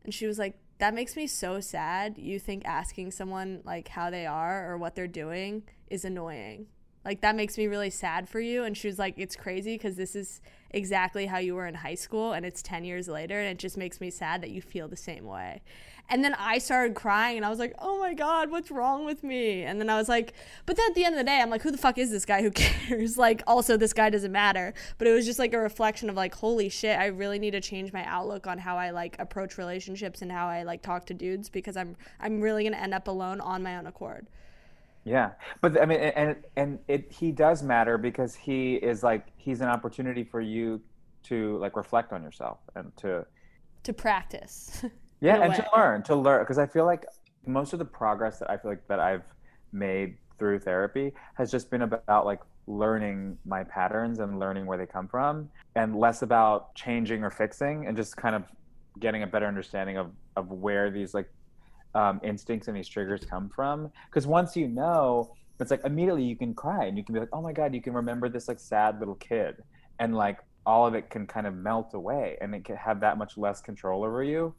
And she was like, "That makes me so sad. You think asking someone like how they are or what they're doing is annoying. Like that makes me really sad for you." And she was like, "It's crazy cuz this is exactly how you were in high school and it's 10 years later and it just makes me sad that you feel the same way." And then I started crying and I was like, "Oh my god, what's wrong with me?" And then I was like, but then at the end of the day, I'm like, "Who the fuck is this guy? Who cares?" like also this guy doesn't matter. But it was just like a reflection of like, "Holy shit, I really need to change my outlook on how I like approach relationships and how I like talk to dudes because I'm I'm really going to end up alone on my own accord." Yeah, but I mean, and and it he does matter because he is like he's an opportunity for you to like reflect on yourself and to To practice. yeah and to learn to learn because I feel like most of the progress that I feel like that I've made through therapy has just been about like learning my patterns and learning where they come from and less about changing or fixing and just kind of getting a better understanding of of where these like um, instincts and these triggers come from. Because once you know it's like immediately you can cry and you can be like oh my god you can remember this like sad little kid. And like all of it can kind of melt away and it can have that much less control over you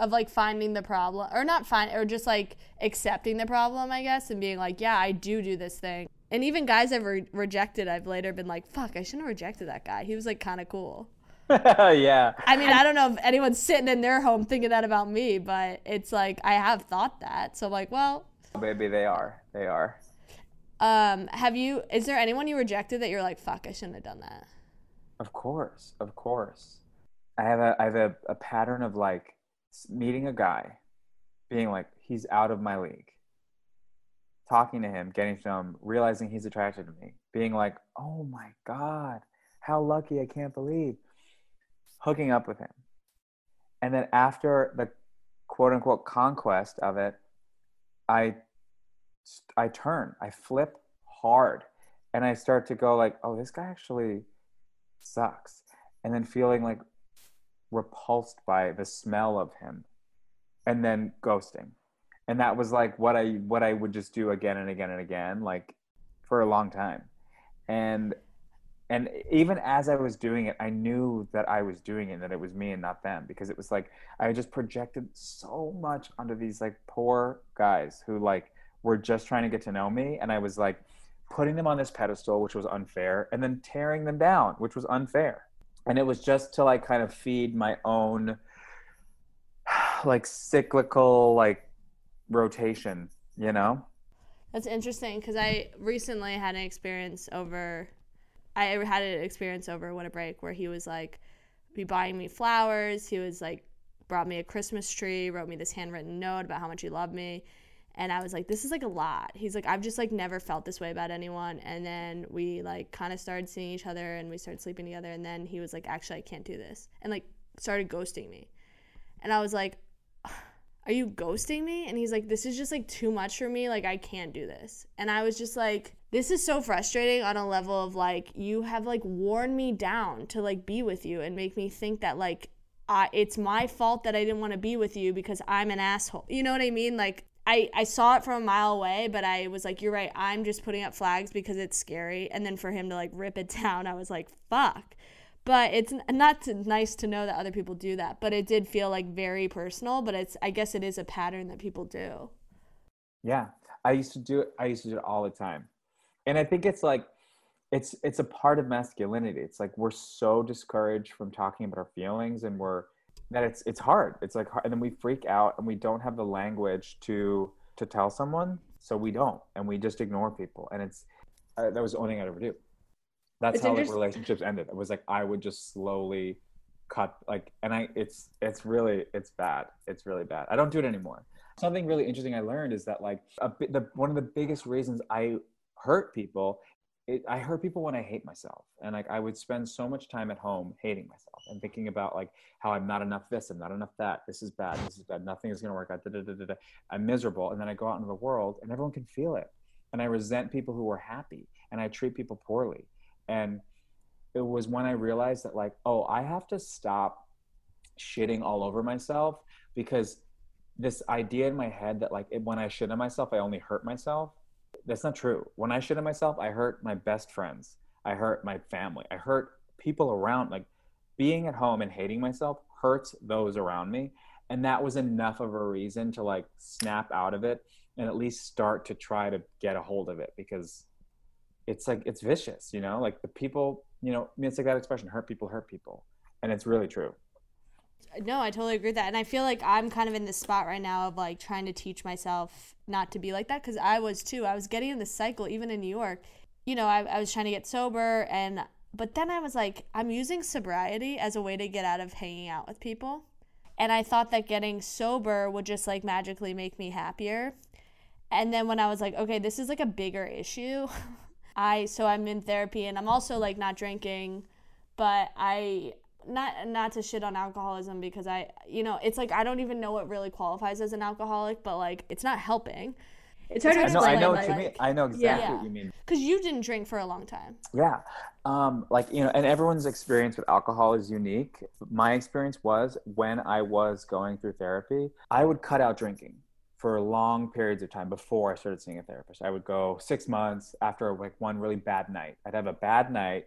of like finding the problem or not find or just like accepting the problem i guess and being like yeah i do do this thing. And even guys i've re- rejected i've later been like fuck i shouldn't have rejected that guy. He was like kind of cool. Yeah. I mean i don't know if anyone's sitting in their home thinking that about me but it's like i have thought that so I'm like well. Baby they are. They are. Um have you is there anyone you rejected that you're like fuck i shouldn't have done that? Of course. Of course. I have a i have a, a pattern of like meeting a guy being like he's out of my league. Talking to him getting to him realizing he's attracted to me being like oh my god how lucky i can't believe. Hooking up with him. And then after the quote unquote conquest of it i i turn i flip hard and i start to go like oh this guy actually sucks. And then feeling like repulsed by the smell of him and then ghosting. And that was like what i what i would just do again and again and again like for a long time. And and even as i was doing it i knew that i was doing it that it was me and not them because it was like i just projected so much onto these like poor guys who like were just trying to get to know me. And i was like putting them on this pedestal which was unfair and then tearing them down which was unfair and it was just to like kind of feed my own like cyclical like rotation you know? That's interesting because i recently had an experience over i had an experience over what a break where he was like be buying me flowers. He was like brought me a christmas tree wrote me this handwritten note about how much he loved me and I was like, this is like a lot. He's like, I've just like never felt this way about anyone. And then we like kind of started seeing each other and we started sleeping together. And then he was like, actually, I can't do this. And like started ghosting me. And I was like, are you ghosting me? And he's like, this is just like too much for me. Like, I can't do this. And I was just like, this is so frustrating on a level of like, you have like worn me down to like be with you and make me think that like, uh, it's my fault that I didn't want to be with you because I'm an asshole. You know what I mean? Like, I, I saw it from a mile away, but I was like, you're right. I'm just putting up flags because it's scary. And then for him to like rip it down, I was like, fuck. But it's not nice to know that other people do that. But it did feel like very personal. But it's I guess it is a pattern that people do. Yeah, I used to do it. I used to do it all the time, and I think it's like it's it's a part of masculinity. It's like we're so discouraged from talking about our feelings, and we're that it's it's hard. It's like hard, and then we freak out and we don't have the language to to tell someone, so we don't, and we just ignore people. And it's uh, that was the only thing I'd ever do. That's It's how like relationships ended. It was like I would just slowly cut like, and I it's it's really it's bad. It's really bad. I don't do it anymore. Something really interesting I learned is that like a the one of the biggest reasons I hurt people it, I hurt people when I hate myself, and like I would spend so much time at home hating myself and thinking about like how I'm not enough this, I'm not enough that, this is bad, this is bad, nothing is gonna work out, da, da, da. I'm miserable, and then I go out into the world and everyone can feel it, and I resent people who are happy, and I treat people poorly, and it was when I realized that like, oh, I have to stop shitting all over myself because this idea in my head that like when I shit on myself, I only hurt myself that's not true. When I shit on myself, I hurt my best friends. I hurt my family. I hurt people around. Like being at home and hating myself hurts those around me. And that was enough of a reason to like snap out of it and at least start to try to get a hold of it because it's like it's vicious, you know? Like the people, you know, it's like that expression, hurt people hurt people. And it's really true. No, I totally agree with that. And I feel like I'm kind of in this spot right now of like trying to teach myself not to be like that because I was too. I was getting in this cycle, even in New York. You know, I, I was trying to get sober, and but then I was like, I'm using sobriety as a way to get out of hanging out with people. And I thought that getting sober would just like magically make me happier. And then when I was like, okay, this is like a bigger issue, I so I'm in therapy and I'm also like not drinking, but I not not to shit on alcoholism because I you know it's like I don't even know what really qualifies as an alcoholic but like it's not helping It's hard to I know, I explain. know what you like- mean. I know exactly Yeah. what you mean. Because you didn't drink for a long time. Yeah. Um, like, you know, and everyone's experience with alcohol is unique. My experience was when I was going through therapy, I would cut out drinking for long periods of time before I started seeing a therapist. I would go six months after like one really bad night. I'd have a bad night.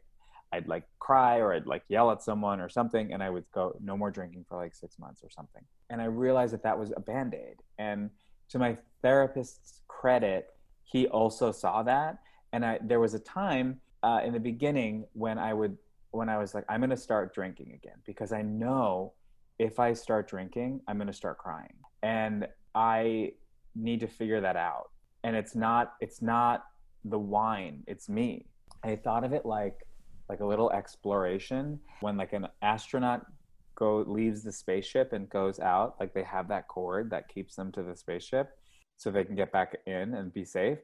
I'd like cry or I'd like yell at someone or something, and I would go, no more drinking for like six months or something. And I realized that that was a band aid. And to my therapist's credit, he also saw that. And I, there was a time uh, in the beginning when I would, when I was like, I'm going to start drinking again because I know if I start drinking, I'm going to start crying. And I need to figure that out. And it's not, it's not the wine, it's me. I thought of it like, like a little exploration. When like an astronaut go leaves the spaceship and goes out like they have that cord that keeps them to the spaceship so they can get back in and be safe.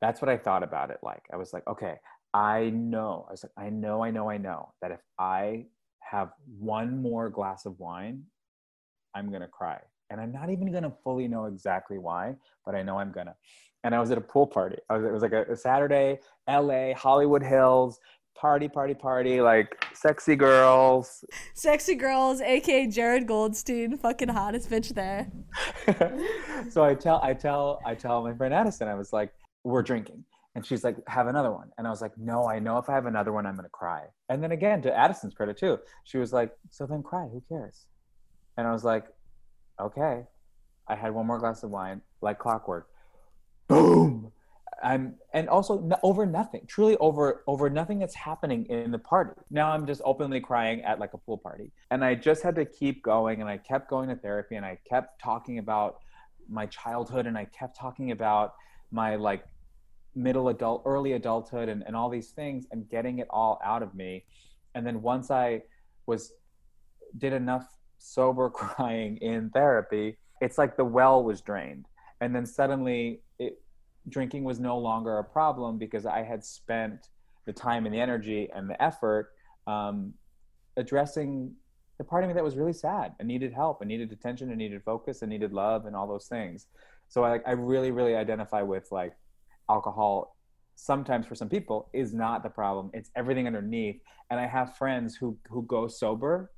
That's what i thought about it like. I was like okay i know i was like i know i know i know that if i have one more glass of wine i'm gonna cry. And i'm not even gonna fully know exactly why but i know i'm gonna. And i was at a pool party. Was, it was like a, a saturday la hollywood hills party party party like sexy girls Sexy girls, aka Jared Goldstein, fucking hottest bitch there. so I tell I tell I tell my friend Addison, I was like, we're drinking. And she's like, have another one. And I was like, no, I know if I have another one, I'm gonna cry. And then again, to Addison's credit too, she was like, so then cry, who cares? And I was like, okay. I had one more glass of wine, like clockwork. Boom. I'm and also over nothing, truly over over nothing that's happening in the party. Now I'm just openly crying at like a pool party, and I just had to keep going, and I kept going to therapy, and I kept talking about my childhood, and I kept talking about my like middle adult, early adulthood, and, and all these things, and getting it all out of me. And then once I was did enough sober crying in therapy, it's like the well was drained, and then suddenly it drinking was no longer a problem because I had spent the time and the energy and the effort um, addressing the part of me that was really sad and needed help and needed attention and needed focus and needed love and all those things. So I, I really, really identify with like alcohol. Sometimes for some people is not the problem. It's everything underneath. And I have friends who who go sober,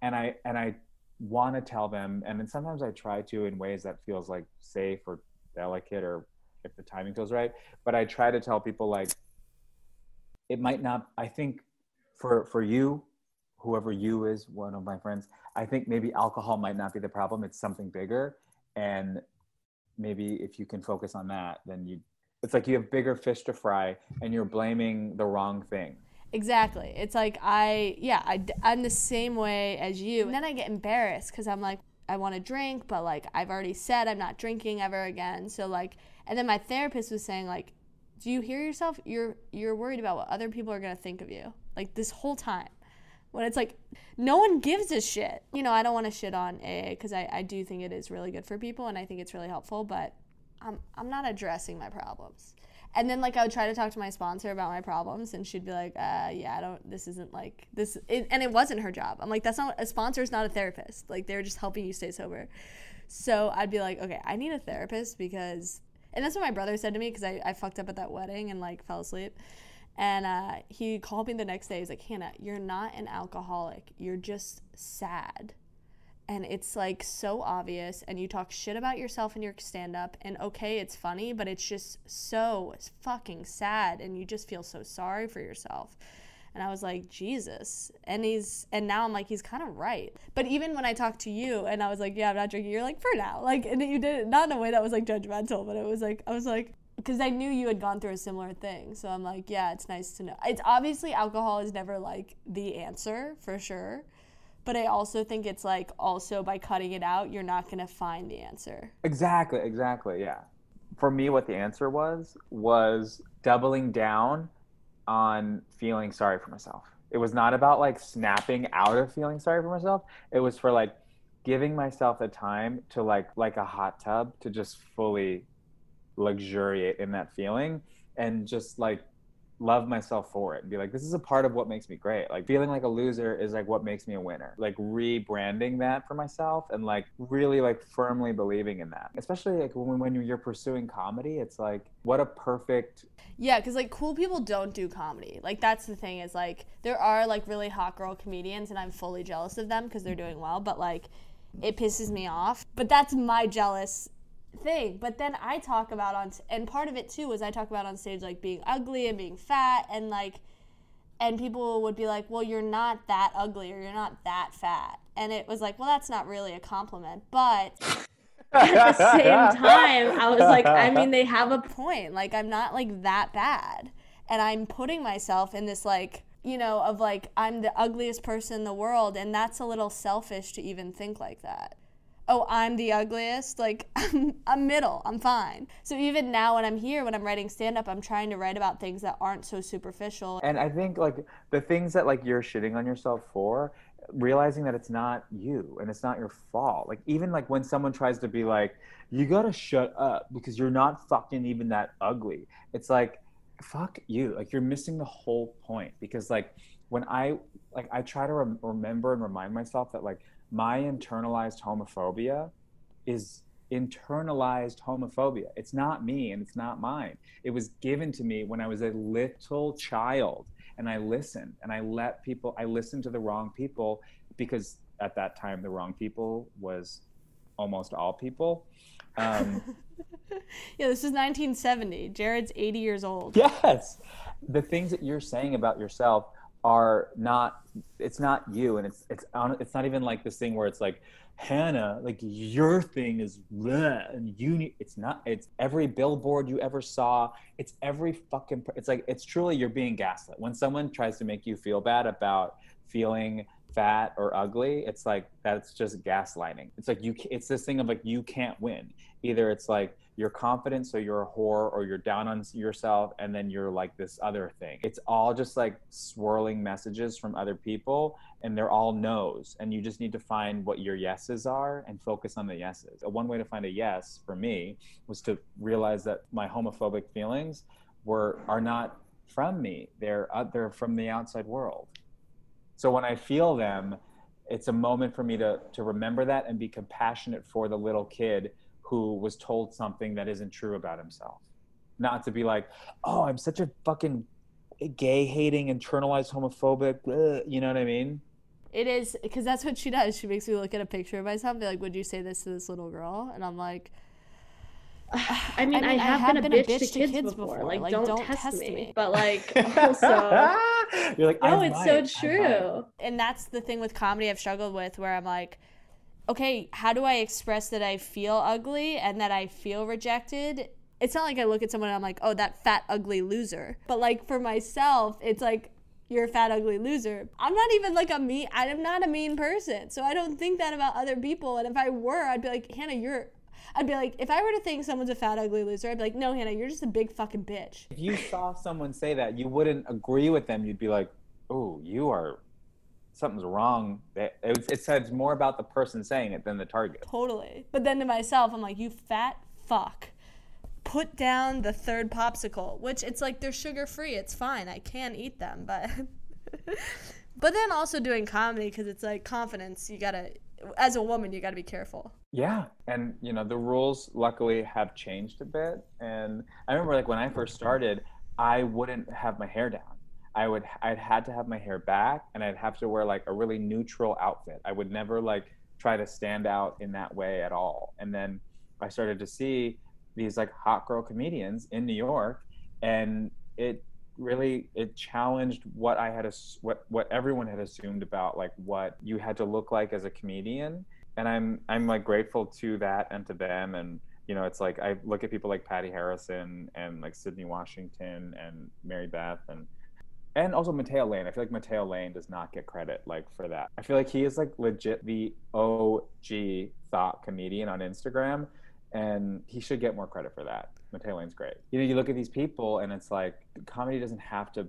and I and I want to tell them, and then sometimes I try to in ways that feels like safe or delicate or if the timing feels right. But I try to tell people like it might not. I think for for you, whoever you is, one of my friends, I think maybe alcohol might not be the problem. It's something bigger, and maybe if you can focus on that, then you. It's like you have bigger fish to fry, and you're blaming the wrong thing. Exactly. It's like I, yeah, I, I'm the same way as you. And then I get embarrassed because I'm like, I want to drink, but like I've already said I'm not drinking ever again. So like, and then my therapist was saying like, do you hear yourself? You're you're worried about what other people are gonna think of you. Like this whole time. When it's like no one gives a shit. You know, I don't want to shit on AA because I, I do think it is really good for people and I think it's really helpful, but I'm I'm not addressing my problems. And then like I would try to talk to my sponsor about my problems, and she'd be like, uh, "Yeah, I don't. This isn't like this." It, and it wasn't her job. I'm like, "That's not a sponsor's not a therapist. Like they're just helping you stay sober." So I'd be like, "Okay, I need a therapist because," and that's what my brother said to me because I, I fucked up at that wedding and like fell asleep. And uh, he called me the next day. He's like, Hannah, you're not an alcoholic. You're just sad and it's like so obvious and you talk shit about yourself in your stand up and okay it's funny but it's just so fucking sad and you just feel so sorry for yourself and i was like jesus and he's and now i'm like he's kind of right but even when i talked to you and i was like yeah i'm not drinking you're like for now like and you did it not in a way that was like judgmental but it was like i was like because I knew you had gone through a similar thing. So I'm like, yeah, it's nice to know. It's obviously alcohol is never like the answer for sure but I also think it's like also by cutting it out, you're not gonna find the answer. Exactly, exactly, yeah. For me, what the answer was was doubling down on feeling sorry for myself. It was not about like snapping out of feeling sorry for myself. It was for like giving myself the time to like like a hot tub to just fully luxuriate in that feeling and just like love myself for it and be like this is a part of what makes me great like feeling like a loser is like what makes me a winner like rebranding that for myself and like really like firmly believing in that especially like when, when you're pursuing comedy it's like what a perfect Yeah, because like cool people don't do comedy. Like that's the thing is like there are like really hot girl comedians, and I'm fully jealous of them because they're mm-hmm. doing well. But like it pisses me off. But that's my jealous thing. But then I talk about on and part of it too was I talk about on stage like being ugly and being fat and like and people would be like, "Well, you're not that ugly or you're not that fat." And it was like, "Well, that's not really a compliment." But At the same time, I was like, I mean, they have a point. Like I'm not like that bad. And I'm putting myself in this like, you know, of like I'm the ugliest person in the world and that's a little selfish to even think like that. Oh, I'm the ugliest. Like I'm, I'm middle. I'm fine. So even now when I'm here when I'm writing stand up, I'm trying to write about things that aren't so superficial. and i think like the things that like you're shitting on yourself for realizing that it's not you and it's not your fault like even like when someone tries to be like you gotta shut up because you're not fucking even that ugly it's like fuck you like you're missing the whole point because like when i like i try to rem- remember and remind myself that like my internalized homophobia is internalized homophobia it's not me and it's not mine it was given to me when i was a little child and i listened and i let people i listened to the wrong people because at that time the wrong people was almost all people um, yeah, this is 1970. Jared's 80 years old. yes the things that you're saying about yourself are not it's not you and it's it's on it's not even like this thing where it's like hannah like your thing is bleh, and you need it's not it's every billboard you ever saw it's every fucking it's like it's truly you're being gaslit. When someone tries to make you feel bad about feeling fat or ugly it's like that's just gaslighting. It's like you it's this thing of like you can't win. Either it's like you're confident so you're a whore or you're down on yourself and then you're like this other thing. It's all just like swirling messages from other people and they're all no's and you just need to find what your yeses are and focus on the yeses. One way to find a yes for me was to realize that my homophobic feelings were are not from me. They're uh, they're from the outside world. So when i feel them it's a moment for me to to remember that and be compassionate for the little kid who was told something that isn't true about himself. Not to be like, oh, I'm such a fucking gay hating, internalized homophobic, ugh," you know what I mean? It is because that's what she does. She makes me look at a picture of myself and be like, "Would you say this to this little girl?" And I'm like, I mean, I, have, been, a bitch, to kids, before. Like, don't, test, me. But like, also, You're like, no, I it's might, so true. and that's the thing with comedy I've struggled with, where I'm like, okay, how do I express that I feel ugly and that I feel rejected? It's not like I look at someone and I'm like, oh, that fat, ugly loser. But like for myself, it's like, you're a fat, ugly loser. I'm not even like a mean, I'm not a mean person. So I don't think that about other people. And if I were, I'd be like, Hannah, you're, I'd be like, if I were to think someone's a fat, ugly loser, I'd be like, no, Hannah, you're just a big fucking bitch. If you saw someone say that, you wouldn't agree with them. You'd be like, oh, you are, something's wrong. It, it, says more about the person saying it than the target. Totally. But then to myself, I'm like, you fat fuck. Put down the third popsicle, which it's like they're sugar free. It's fine. I can eat them, but but then also doing comedy because it's like confidence. You gotta, as a woman, you gotta be careful. Yeah, and you know the rules luckily have changed a bit. And I remember like when I first started, I wouldn't have my hair down. I would I'd had to have my hair back, and I'd have to wear like a really neutral outfit. I would never like try to stand out in that way at all. And then I started to see these like hot girl comedians in New York, and it really it challenged what I had what what everyone had assumed about like what you had to look like as a comedian and I'm I'm like grateful to that and to them and you know it's like I look at people like Patty Harrison and like Sydney Washington and Mary Beth and and also Matteo Lane. I feel like Matteo Lane does not get credit like for that. I feel like he is like legit the OG thought comedian on Instagram and he should get more credit for that. Matteo Lane's great. You know, you look at these people and it's like comedy doesn't have to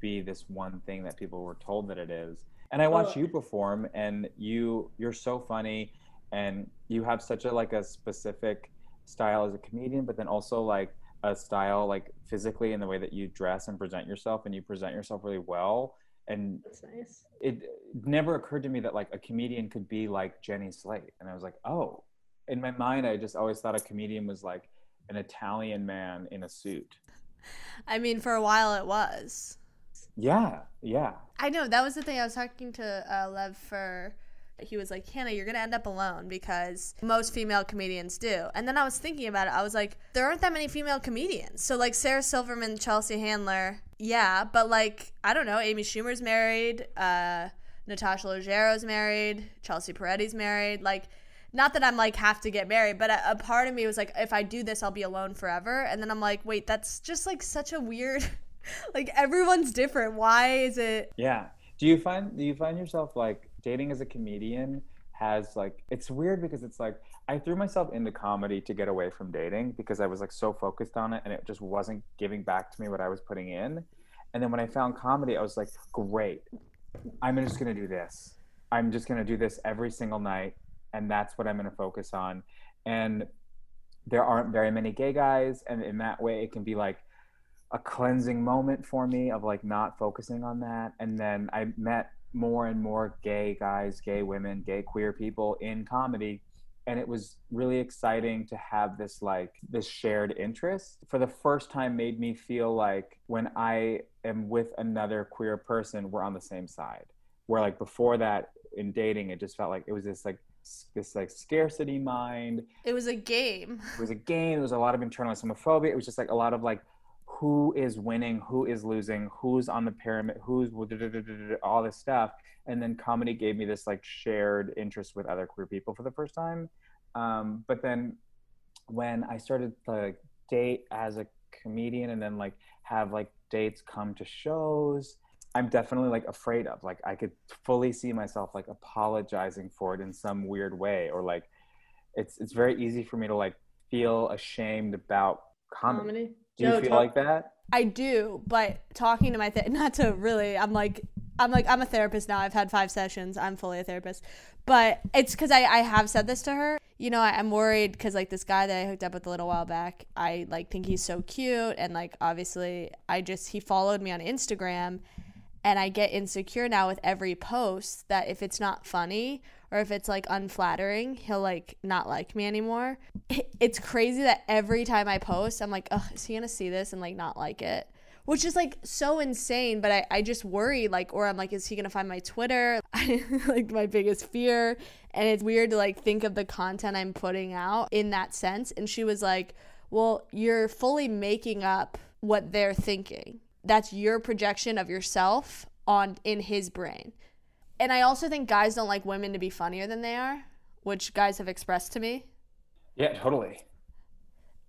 be this one thing that people were told that it is. And I watch Oh. you perform and you you're so funny and you have such a like a specific style as a comedian, but then also like a style like physically in the way that you dress and present yourself and you present yourself really well and That's nice. it never occurred to me that like a comedian could be like Jenny Slate and I was like oh in my mind I just always thought a comedian was like an Italian man in a suit I mean, for a while it was. yeah yeah I know that was the thing I was talking to uh, Lev for. He was like, Hannah, you're gonna end up alone because most female comedians do. And then I was thinking about it. I was like, there aren't that many female comedians. So like Sarah Silverman, Chelsea Handler, yeah, but like I don't know, Amy Schumer's married, uh, Natasha Leggero's married, Chelsea Peretti's married. Like, not that I'm like have to get married, but a, a part of me was like, if I do this, I'll be alone forever. And then I'm like, wait, that's just like such a weird. like everyone's different. Why is it? Yeah. Do you find do you find yourself like dating as a comedian has like it's weird because it's like I threw myself into comedy to get away from dating because I was like so focused on it and it just wasn't giving back to me what I was putting in. And then when I found comedy, I was like, great. I'm just gonna do this. I'm just gonna do this every single night and that's what I'm gonna focus on. And there aren't very many gay guys and in that way it can be like a cleansing moment for me of like not focusing on that and then i met more and more gay guys gay women gay queer people in comedy and it was really exciting to have this like this shared interest for the first time made me feel like when i am with another queer person we're on the same side where like before that in dating it just felt like it was this like this like scarcity mind It was a game. it was a game. There was a lot of internalized homophobia. It was just like a lot of like, who is winning, who is losing, who's on the pyramid, who's all this stuff. And then comedy gave me this like shared interest with other queer people for the first time. Um, but then when I started to date as a comedian and then like have like dates come to shows, I'm definitely like afraid of. Like I could fully see myself like apologizing for it in some weird way or like it's it's very easy for me to like feel ashamed about comedy. Comedy. Do you No, feel talk- like that? I do, but talking to my th- not to really. I'm like I'm like I'm a therapist now. I've had five sessions. I'm fully a therapist, but it's because I I have said this to her. You know, I, I'm worried because like this guy that I hooked up with a little while back. I like think he's so cute, and like obviously I just he followed me on Instagram, and I get insecure now with every post that if it's not funny or if it's like unflattering, he'll like not like me anymore. It's crazy that every time I post, I'm like, oh, is he gonna see this and like not like it? Which is like so insane, but I, I just worry, like, or I'm like, is he gonna find my Twitter? like my biggest fear. And it's weird to like think of the content I'm putting out in that sense. And she was like, well, you're fully making up what they're thinking. That's your projection of yourself on in his brain. And I also think guys don't like women to be funnier than they are, which guys have expressed to me. Yeah, totally.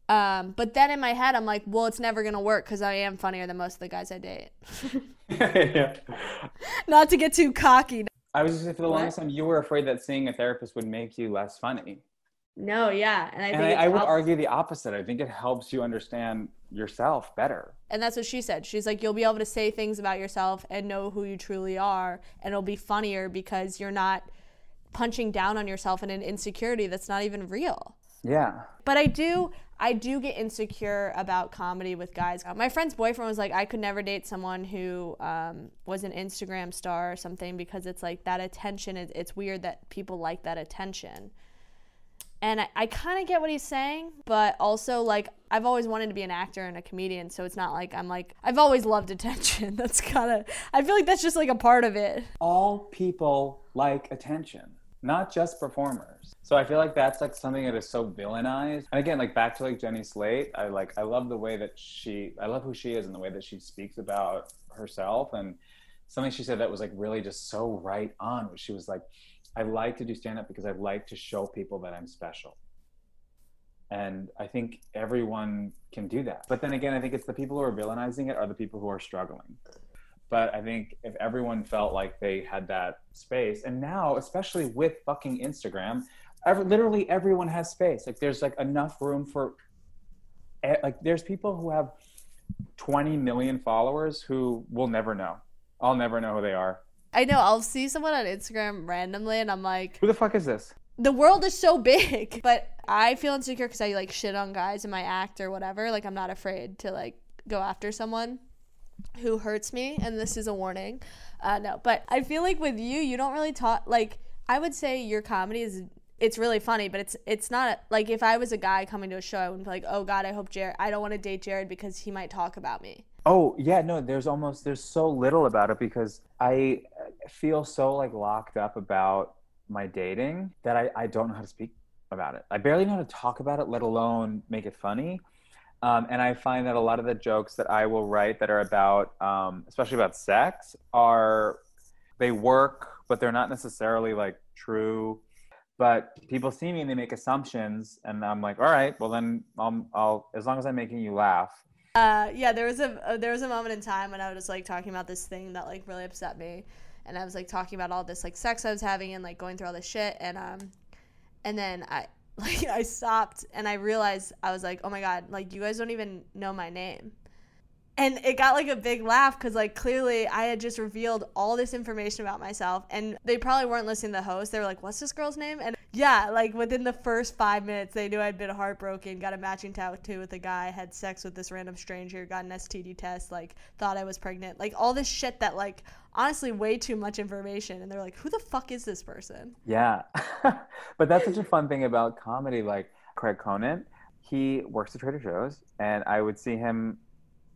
Um, but then in my head, I'm like, well, it's never gonna work because I am funnier than most of the guys I date. yeah. Not to get too cocky. I was just saying for the What? longest time you were afraid that seeing a therapist would make you less funny. No, yeah, and I think And I, I would argue the opposite. I think it helps you understand yourself better. And that's what she said. She's like, you'll be able to say things about yourself and know who you truly are, and it'll be funnier because you're not punching down on yourself in an insecurity that's not even real. Yeah. But I do I do get insecure about comedy with guys. My friend's boyfriend was like, I could never date someone who um, was an Instagram star or something because it's like that attention. Is, it's weird that people like that attention. And I, I kind of get what he's saying, but also like I've always wanted to be an actor and a comedian, so it's not like I'm like I've always loved attention. That's kind of I feel like that's just like a part of it. All people like attention, not just performers. So I feel like that's like something that is so villainized. And again, like back to like Jenny Slate, I like I love the way that she I love who she is and the way that she speaks about herself and something she said that was like really just so right on. Was she was like, I like to do stand up because I like to show people that I'm special. And I think everyone can do that. But then again, I think it's the people who are villainizing it are the people who are struggling. But I think if everyone felt like they had that space, and now, especially with fucking Instagram, every, literally everyone has space. Like there's like enough room for, eh, like there's people who have 20 million followers who will never know. I'll never know who they are. I know I'll see someone on Instagram randomly, and I'm like, Who the fuck is this? the world is so big. But I feel insecure because I like shit on guys in my act or whatever. Like I'm not afraid to like go after someone who hurts me, and this is a warning. Uh, no, but I feel like with you, you don't really talk. Like I would say your comedy is it's really funny, but it's it's not like if I was a guy coming to a show, I wouldn't be like, oh God, I hope Jared. I don't want to date Jared because he might talk about me. Oh yeah, no. There's almost there's so little about it because I feel so like locked up about my dating that I I don't know how to speak about it. I barely know how to talk about it, let alone make it funny. Um, and I find that a lot of the jokes that I will write that are about, um, especially about sex, are they work, but they're not necessarily like true but people see me and they make assumptions and i'm like all right well then i'll, I'll as long as i'm making you laugh uh, yeah there was a uh, there was a moment in time when i was like talking about this thing that like really upset me. And i was like talking about all this like sex i was having and like going through all this shit. And um and then i like i stopped and i realized i was like oh my god like you guys don't even know my name and it got like a big laugh because like clearly i had just revealed all this information about myself and they probably weren't listening to the host. They were like what's this girl's name? And yeah like within the first five minutes they knew i'd been heartbroken got a matching tattoo with a guy had sex with this random stranger got an std test like thought i was pregnant. Like all this shit that like honestly way too much information. And they're like who the fuck is this person? Yeah. But that's such a fun thing about comedy like craig conant he works at trader joe's and i would see him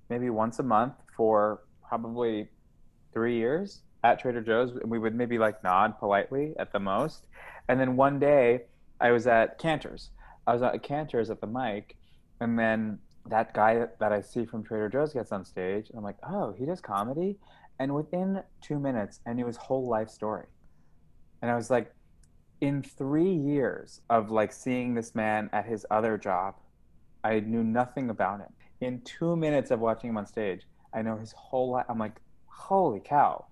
maybe once a month for probably three years at Trader Joe's. And we would maybe like nod politely at the most. And then one day I was at Canter's. I was at Canter's at the mic. And then that guy that I see from Trader Joe's gets on stage. And I'm like, oh, he does comedy? And within two minutes, I knew his whole life story. And I was like, in three years of like seeing this man at his other job, I knew nothing about him in two minutes of watching him on stage, I know his whole life. I'm like, holy cow,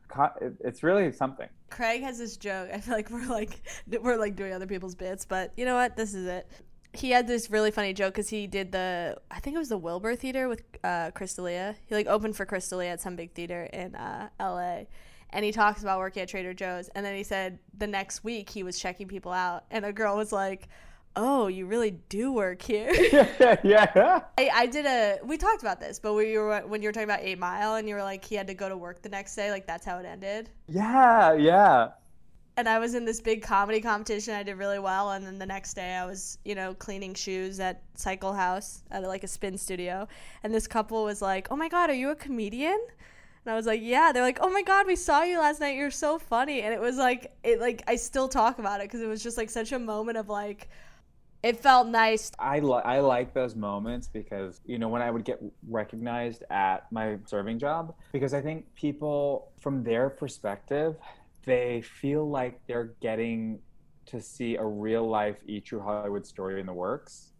it's really something. Craig has this joke. I feel like we're like we're like doing other people's bits, but you know what? This is it. He had this really funny joke because he did the I think it was the Wilbur Theater with uh, Chris D'Elia. He like opened for Chris D'Elia at some big theater in uh, L.A. And he talks about working at Trader Joe's, and then he said the next week he was checking people out, and a girl was like oh, you really do work here. yeah, yeah. I, I did a. We talked about this, but we were when you were talking about Eight Mile, and you were like he had to go to work the next day. Like that's how it ended. Yeah, yeah. And I was in this big comedy competition. I did really well, and then the next day I was, you know, cleaning shoes at Cycle House at like a spin studio, and this couple was like, "Oh my God, are you a comedian?" And I was like, yeah. They're like, oh my god, we saw you last night. You're so funny. And it was like, it like I still talk about it because it was just like such a moment of like, it felt nice. I, li- I like those moments because, you know, when I would get recognized at my serving job, because I think people, from their perspective, they feel like they're getting to see a real life E True Hollywood story in the works.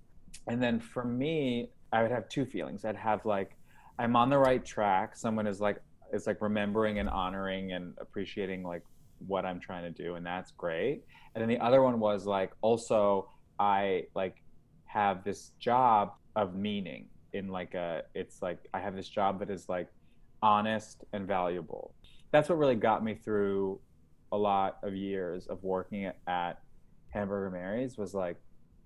And then for me, I would have two feelings. I'd have like, I'm on the right track. Someone is like, is like remembering and honoring and appreciating like what I'm trying to do. And that's great. And then the other one was like, also, I like have this job of meaning in like a it's like I have this job that is like honest and valuable. That's what really got me through a lot of years of working at Hamburger Mary's was like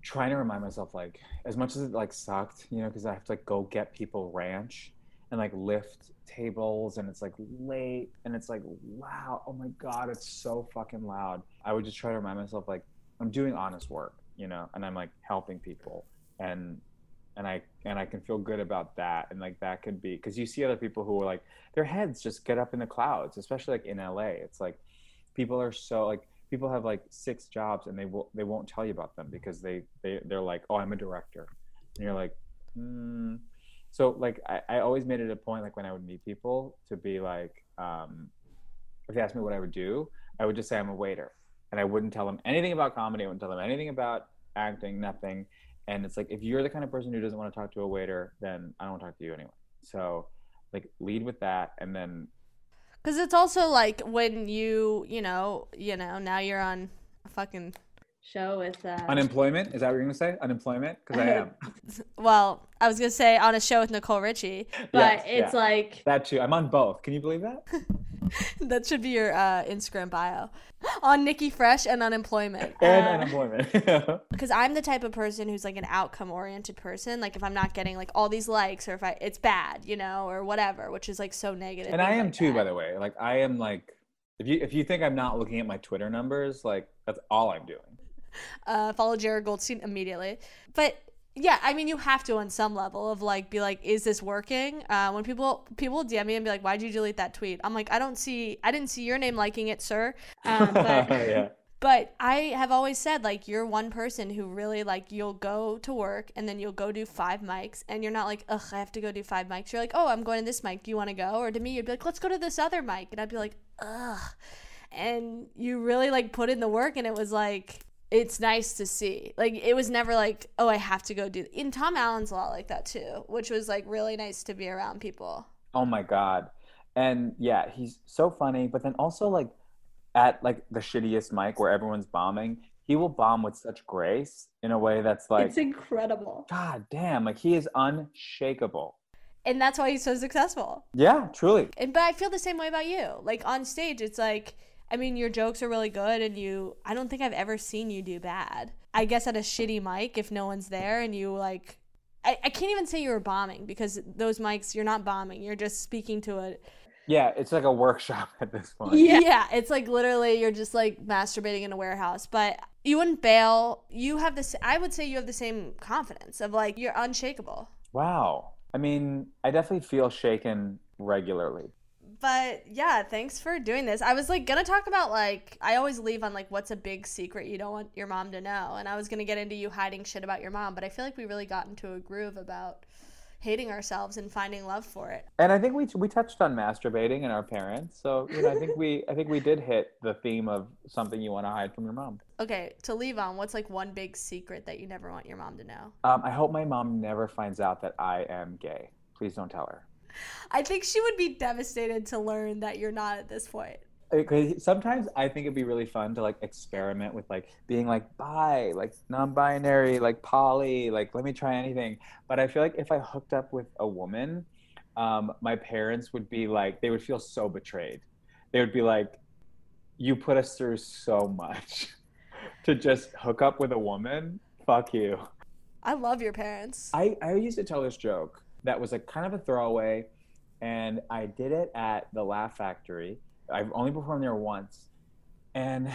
trying to remind myself like as much as it like sucked, you know, because I have to like go get people ranch and like lift tables and it's like late and it's like wow, oh my god, it's so fucking loud. I would just try to remind myself like I'm doing honest work you know, and I'm like helping people and and I and I can feel good about that and like that could be because you see other people who are like their heads just get up in the clouds, especially like in LA. It's like people are so like people have like six jobs and they will they won't tell you about them because they they they're like oh I'm a director and you're like mm. so like I, I always made it a point like when I would meet people to be like um, if they asked me what I would do I would just say I'm a waiter and I wouldn't tell them anything about comedy. I wouldn't tell them anything about acting, nothing. And it's like if you're the kind of person who doesn't want to talk to a waiter, then I don't talk to you anyway. So like lead with that, and then because it's also like when you you know you know now you're on a fucking show with uh... unemployment. Is that what you're gonna say? Unemployment? Because I am. well, I was gonna say on a show with Nicole Richie, but yes, it's yeah. like that too. I'm on both. Can you believe that? that should be your uh, Instagram bio on Nikki Fresh and unemployment. And Uh, unemployment. because I'm the type of person who's like an outcome oriented person. Like if I'm not getting like all these likes or if I it's bad, you know, or whatever, which is like so negative. and I am too, by the way. Like I am like if you if you think I'm not looking at my Twitter numbers, like that's all I'm doing. uh, follow Jared Goldstein immediately. But yeah, I mean, you have to on some level of like be like, is this working? Uh, when people people DM me and be like, why did you delete that tweet? I'm like, I don't see, I didn't see your name liking it, sir. Um, but yeah. but I have always said like you're one person who really like you'll go to work and then you'll go do five mics and you're not like ugh I have to go do five mics. You're like oh I'm going to this mic. Do you want to go? Or to me you'd be like let's go to this other mic and I'd be like ugh. And you really like put in the work and it was like it's nice to see. Like it was never like oh I have to go do. In Tom Allen's a lot like that too, which was like really nice to be around people. Oh my god. And yeah, he's so funny, but then also like at like the shittiest mic where everyone's bombing, he will bomb with such grace in a way that's like it's incredible. God damn, like he is unshakable. And that's why he's so successful. Yeah, truly. And but I feel the same way about you. Like on stage, it's like I mean, your jokes are really good, and you. I don't think I've ever seen you do bad. I guess at a shitty mic, if no one's there, and you like, I, I can't even say you were bombing because those mics, you're not bombing. You're just speaking to it. Yeah, it's like a workshop at this point. Yeah. yeah, it's like literally you're just like masturbating in a warehouse, but you wouldn't bail. You have this. I would say you have the same confidence of like you're unshakable. Wow. I mean, I definitely feel shaken regularly. But yeah, thanks for doing this. I was like gonna talk about like I always leave on like what's a big secret you don't want your mom to know, and I was gonna get into you hiding shit about your mom, but I feel like we really got into a groove about hating ourselves and finding love for it. And I think we we touched on masturbating and our parents. So, you know, I think we I think we did hit the theme of something you want to hide from your mom. Okay, to leave on, what's like one big secret that you never want your mom to know? Um, I hope my mom never finds out that I am gay. Please don't tell her. I think she would be devastated to learn that you're not at this point. Because sometimes I think it'd be really fun to like experiment with like being like bi, like non-binary, like poly, like let me try anything. But I feel like if I hooked up with a woman, um, my parents would be like they would feel so betrayed. They would be like, "You put us through so much to just hook up with a woman. Fuck you." I love your parents. I, I used to tell this joke that was a kind of a throwaway, and I did it at the Laugh Factory. I've only performed there once, and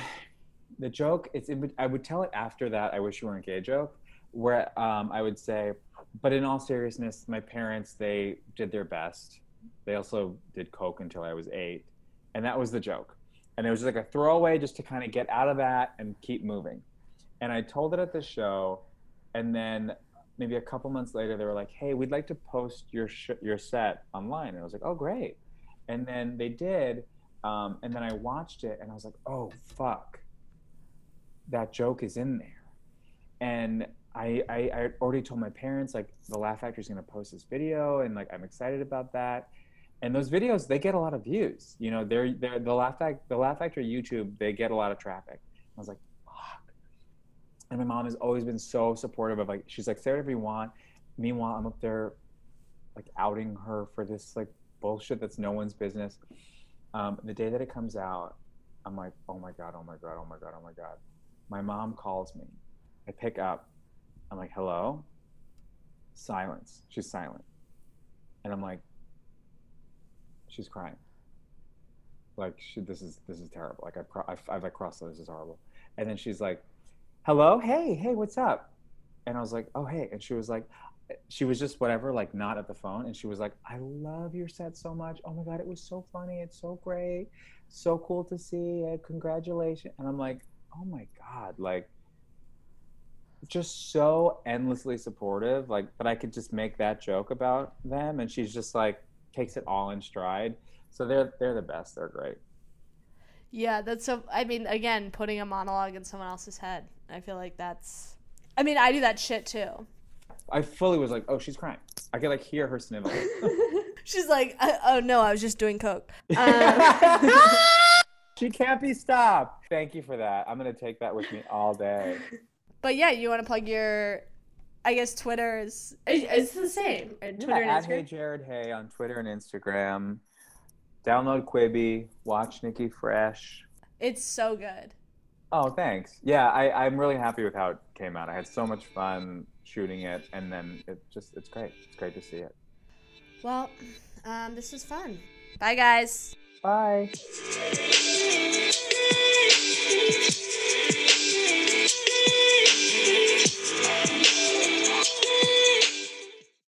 the joke it's in, I would tell it after that. I wish you weren't gay joke, where um, I would say, but in all seriousness, my parents they did their best. They also did coke until I was eight, and that was the joke. And it was just like a throwaway just to kind of get out of that and keep moving. And I told it at the show, and then maybe a couple months later they were like hey we'd like to post your sh- your set online. And i was like oh great. And then they did um, and then i watched it and i was like oh fuck. That joke is in there. And I, I, I already told my parents like the laugh factory is going to post this video and like i'm excited about that. And those videos they get a lot of views. You know they're, they're the laugh Fac- the laugh factory youtube they get a lot of traffic. I was like and my mom has always been so supportive of like she's like say whatever you want. Meanwhile i'm up there like outing her for this like bullshit that's no one's business. Um, the day that it comes out i'm like oh my god oh my god oh my god oh my god. My mom calls me. I pick up. I'm like hello? Silence. She's silent. And i'm like she's crying. Like she, this is this is terrible. Like i've, I've, I've like crossed this is horrible. And then she's like hello? Hey hey what's up? And i was like oh hey. And she was like she was just whatever like not at the phone. And she was like i love your set so much. Oh my god it was so funny. It's so great. So cool to see uh, congratulations. And i'm like oh my god like just so endlessly supportive like that i could just make that joke about them. And she's just like takes it all in stride. So they're they're the best. They're great Yeah, that's so. I mean, again, putting a monologue in someone else's head. I feel like that's. I mean, I do that shit too. I fully was like, oh, she's crying. I could like hear her snivel. She's like, "Uh, oh no, I was just doing coke. Um, she can't be stopped. Thank you for that. I'm gonna take that with me all day. but yeah, you want to plug your, I guess Twitter is. It's, it's the same. Twitter yeah, at and Hey Jared Hey on Twitter and Instagram. Download Quibi, watch Nikki Fresh. It's so good. Oh, thanks. Yeah, I, I'm really happy with how it came out. I had so much fun shooting it, and then it just, it's great. It's great to see it. Well, um, this was fun. Bye, guys. Bye.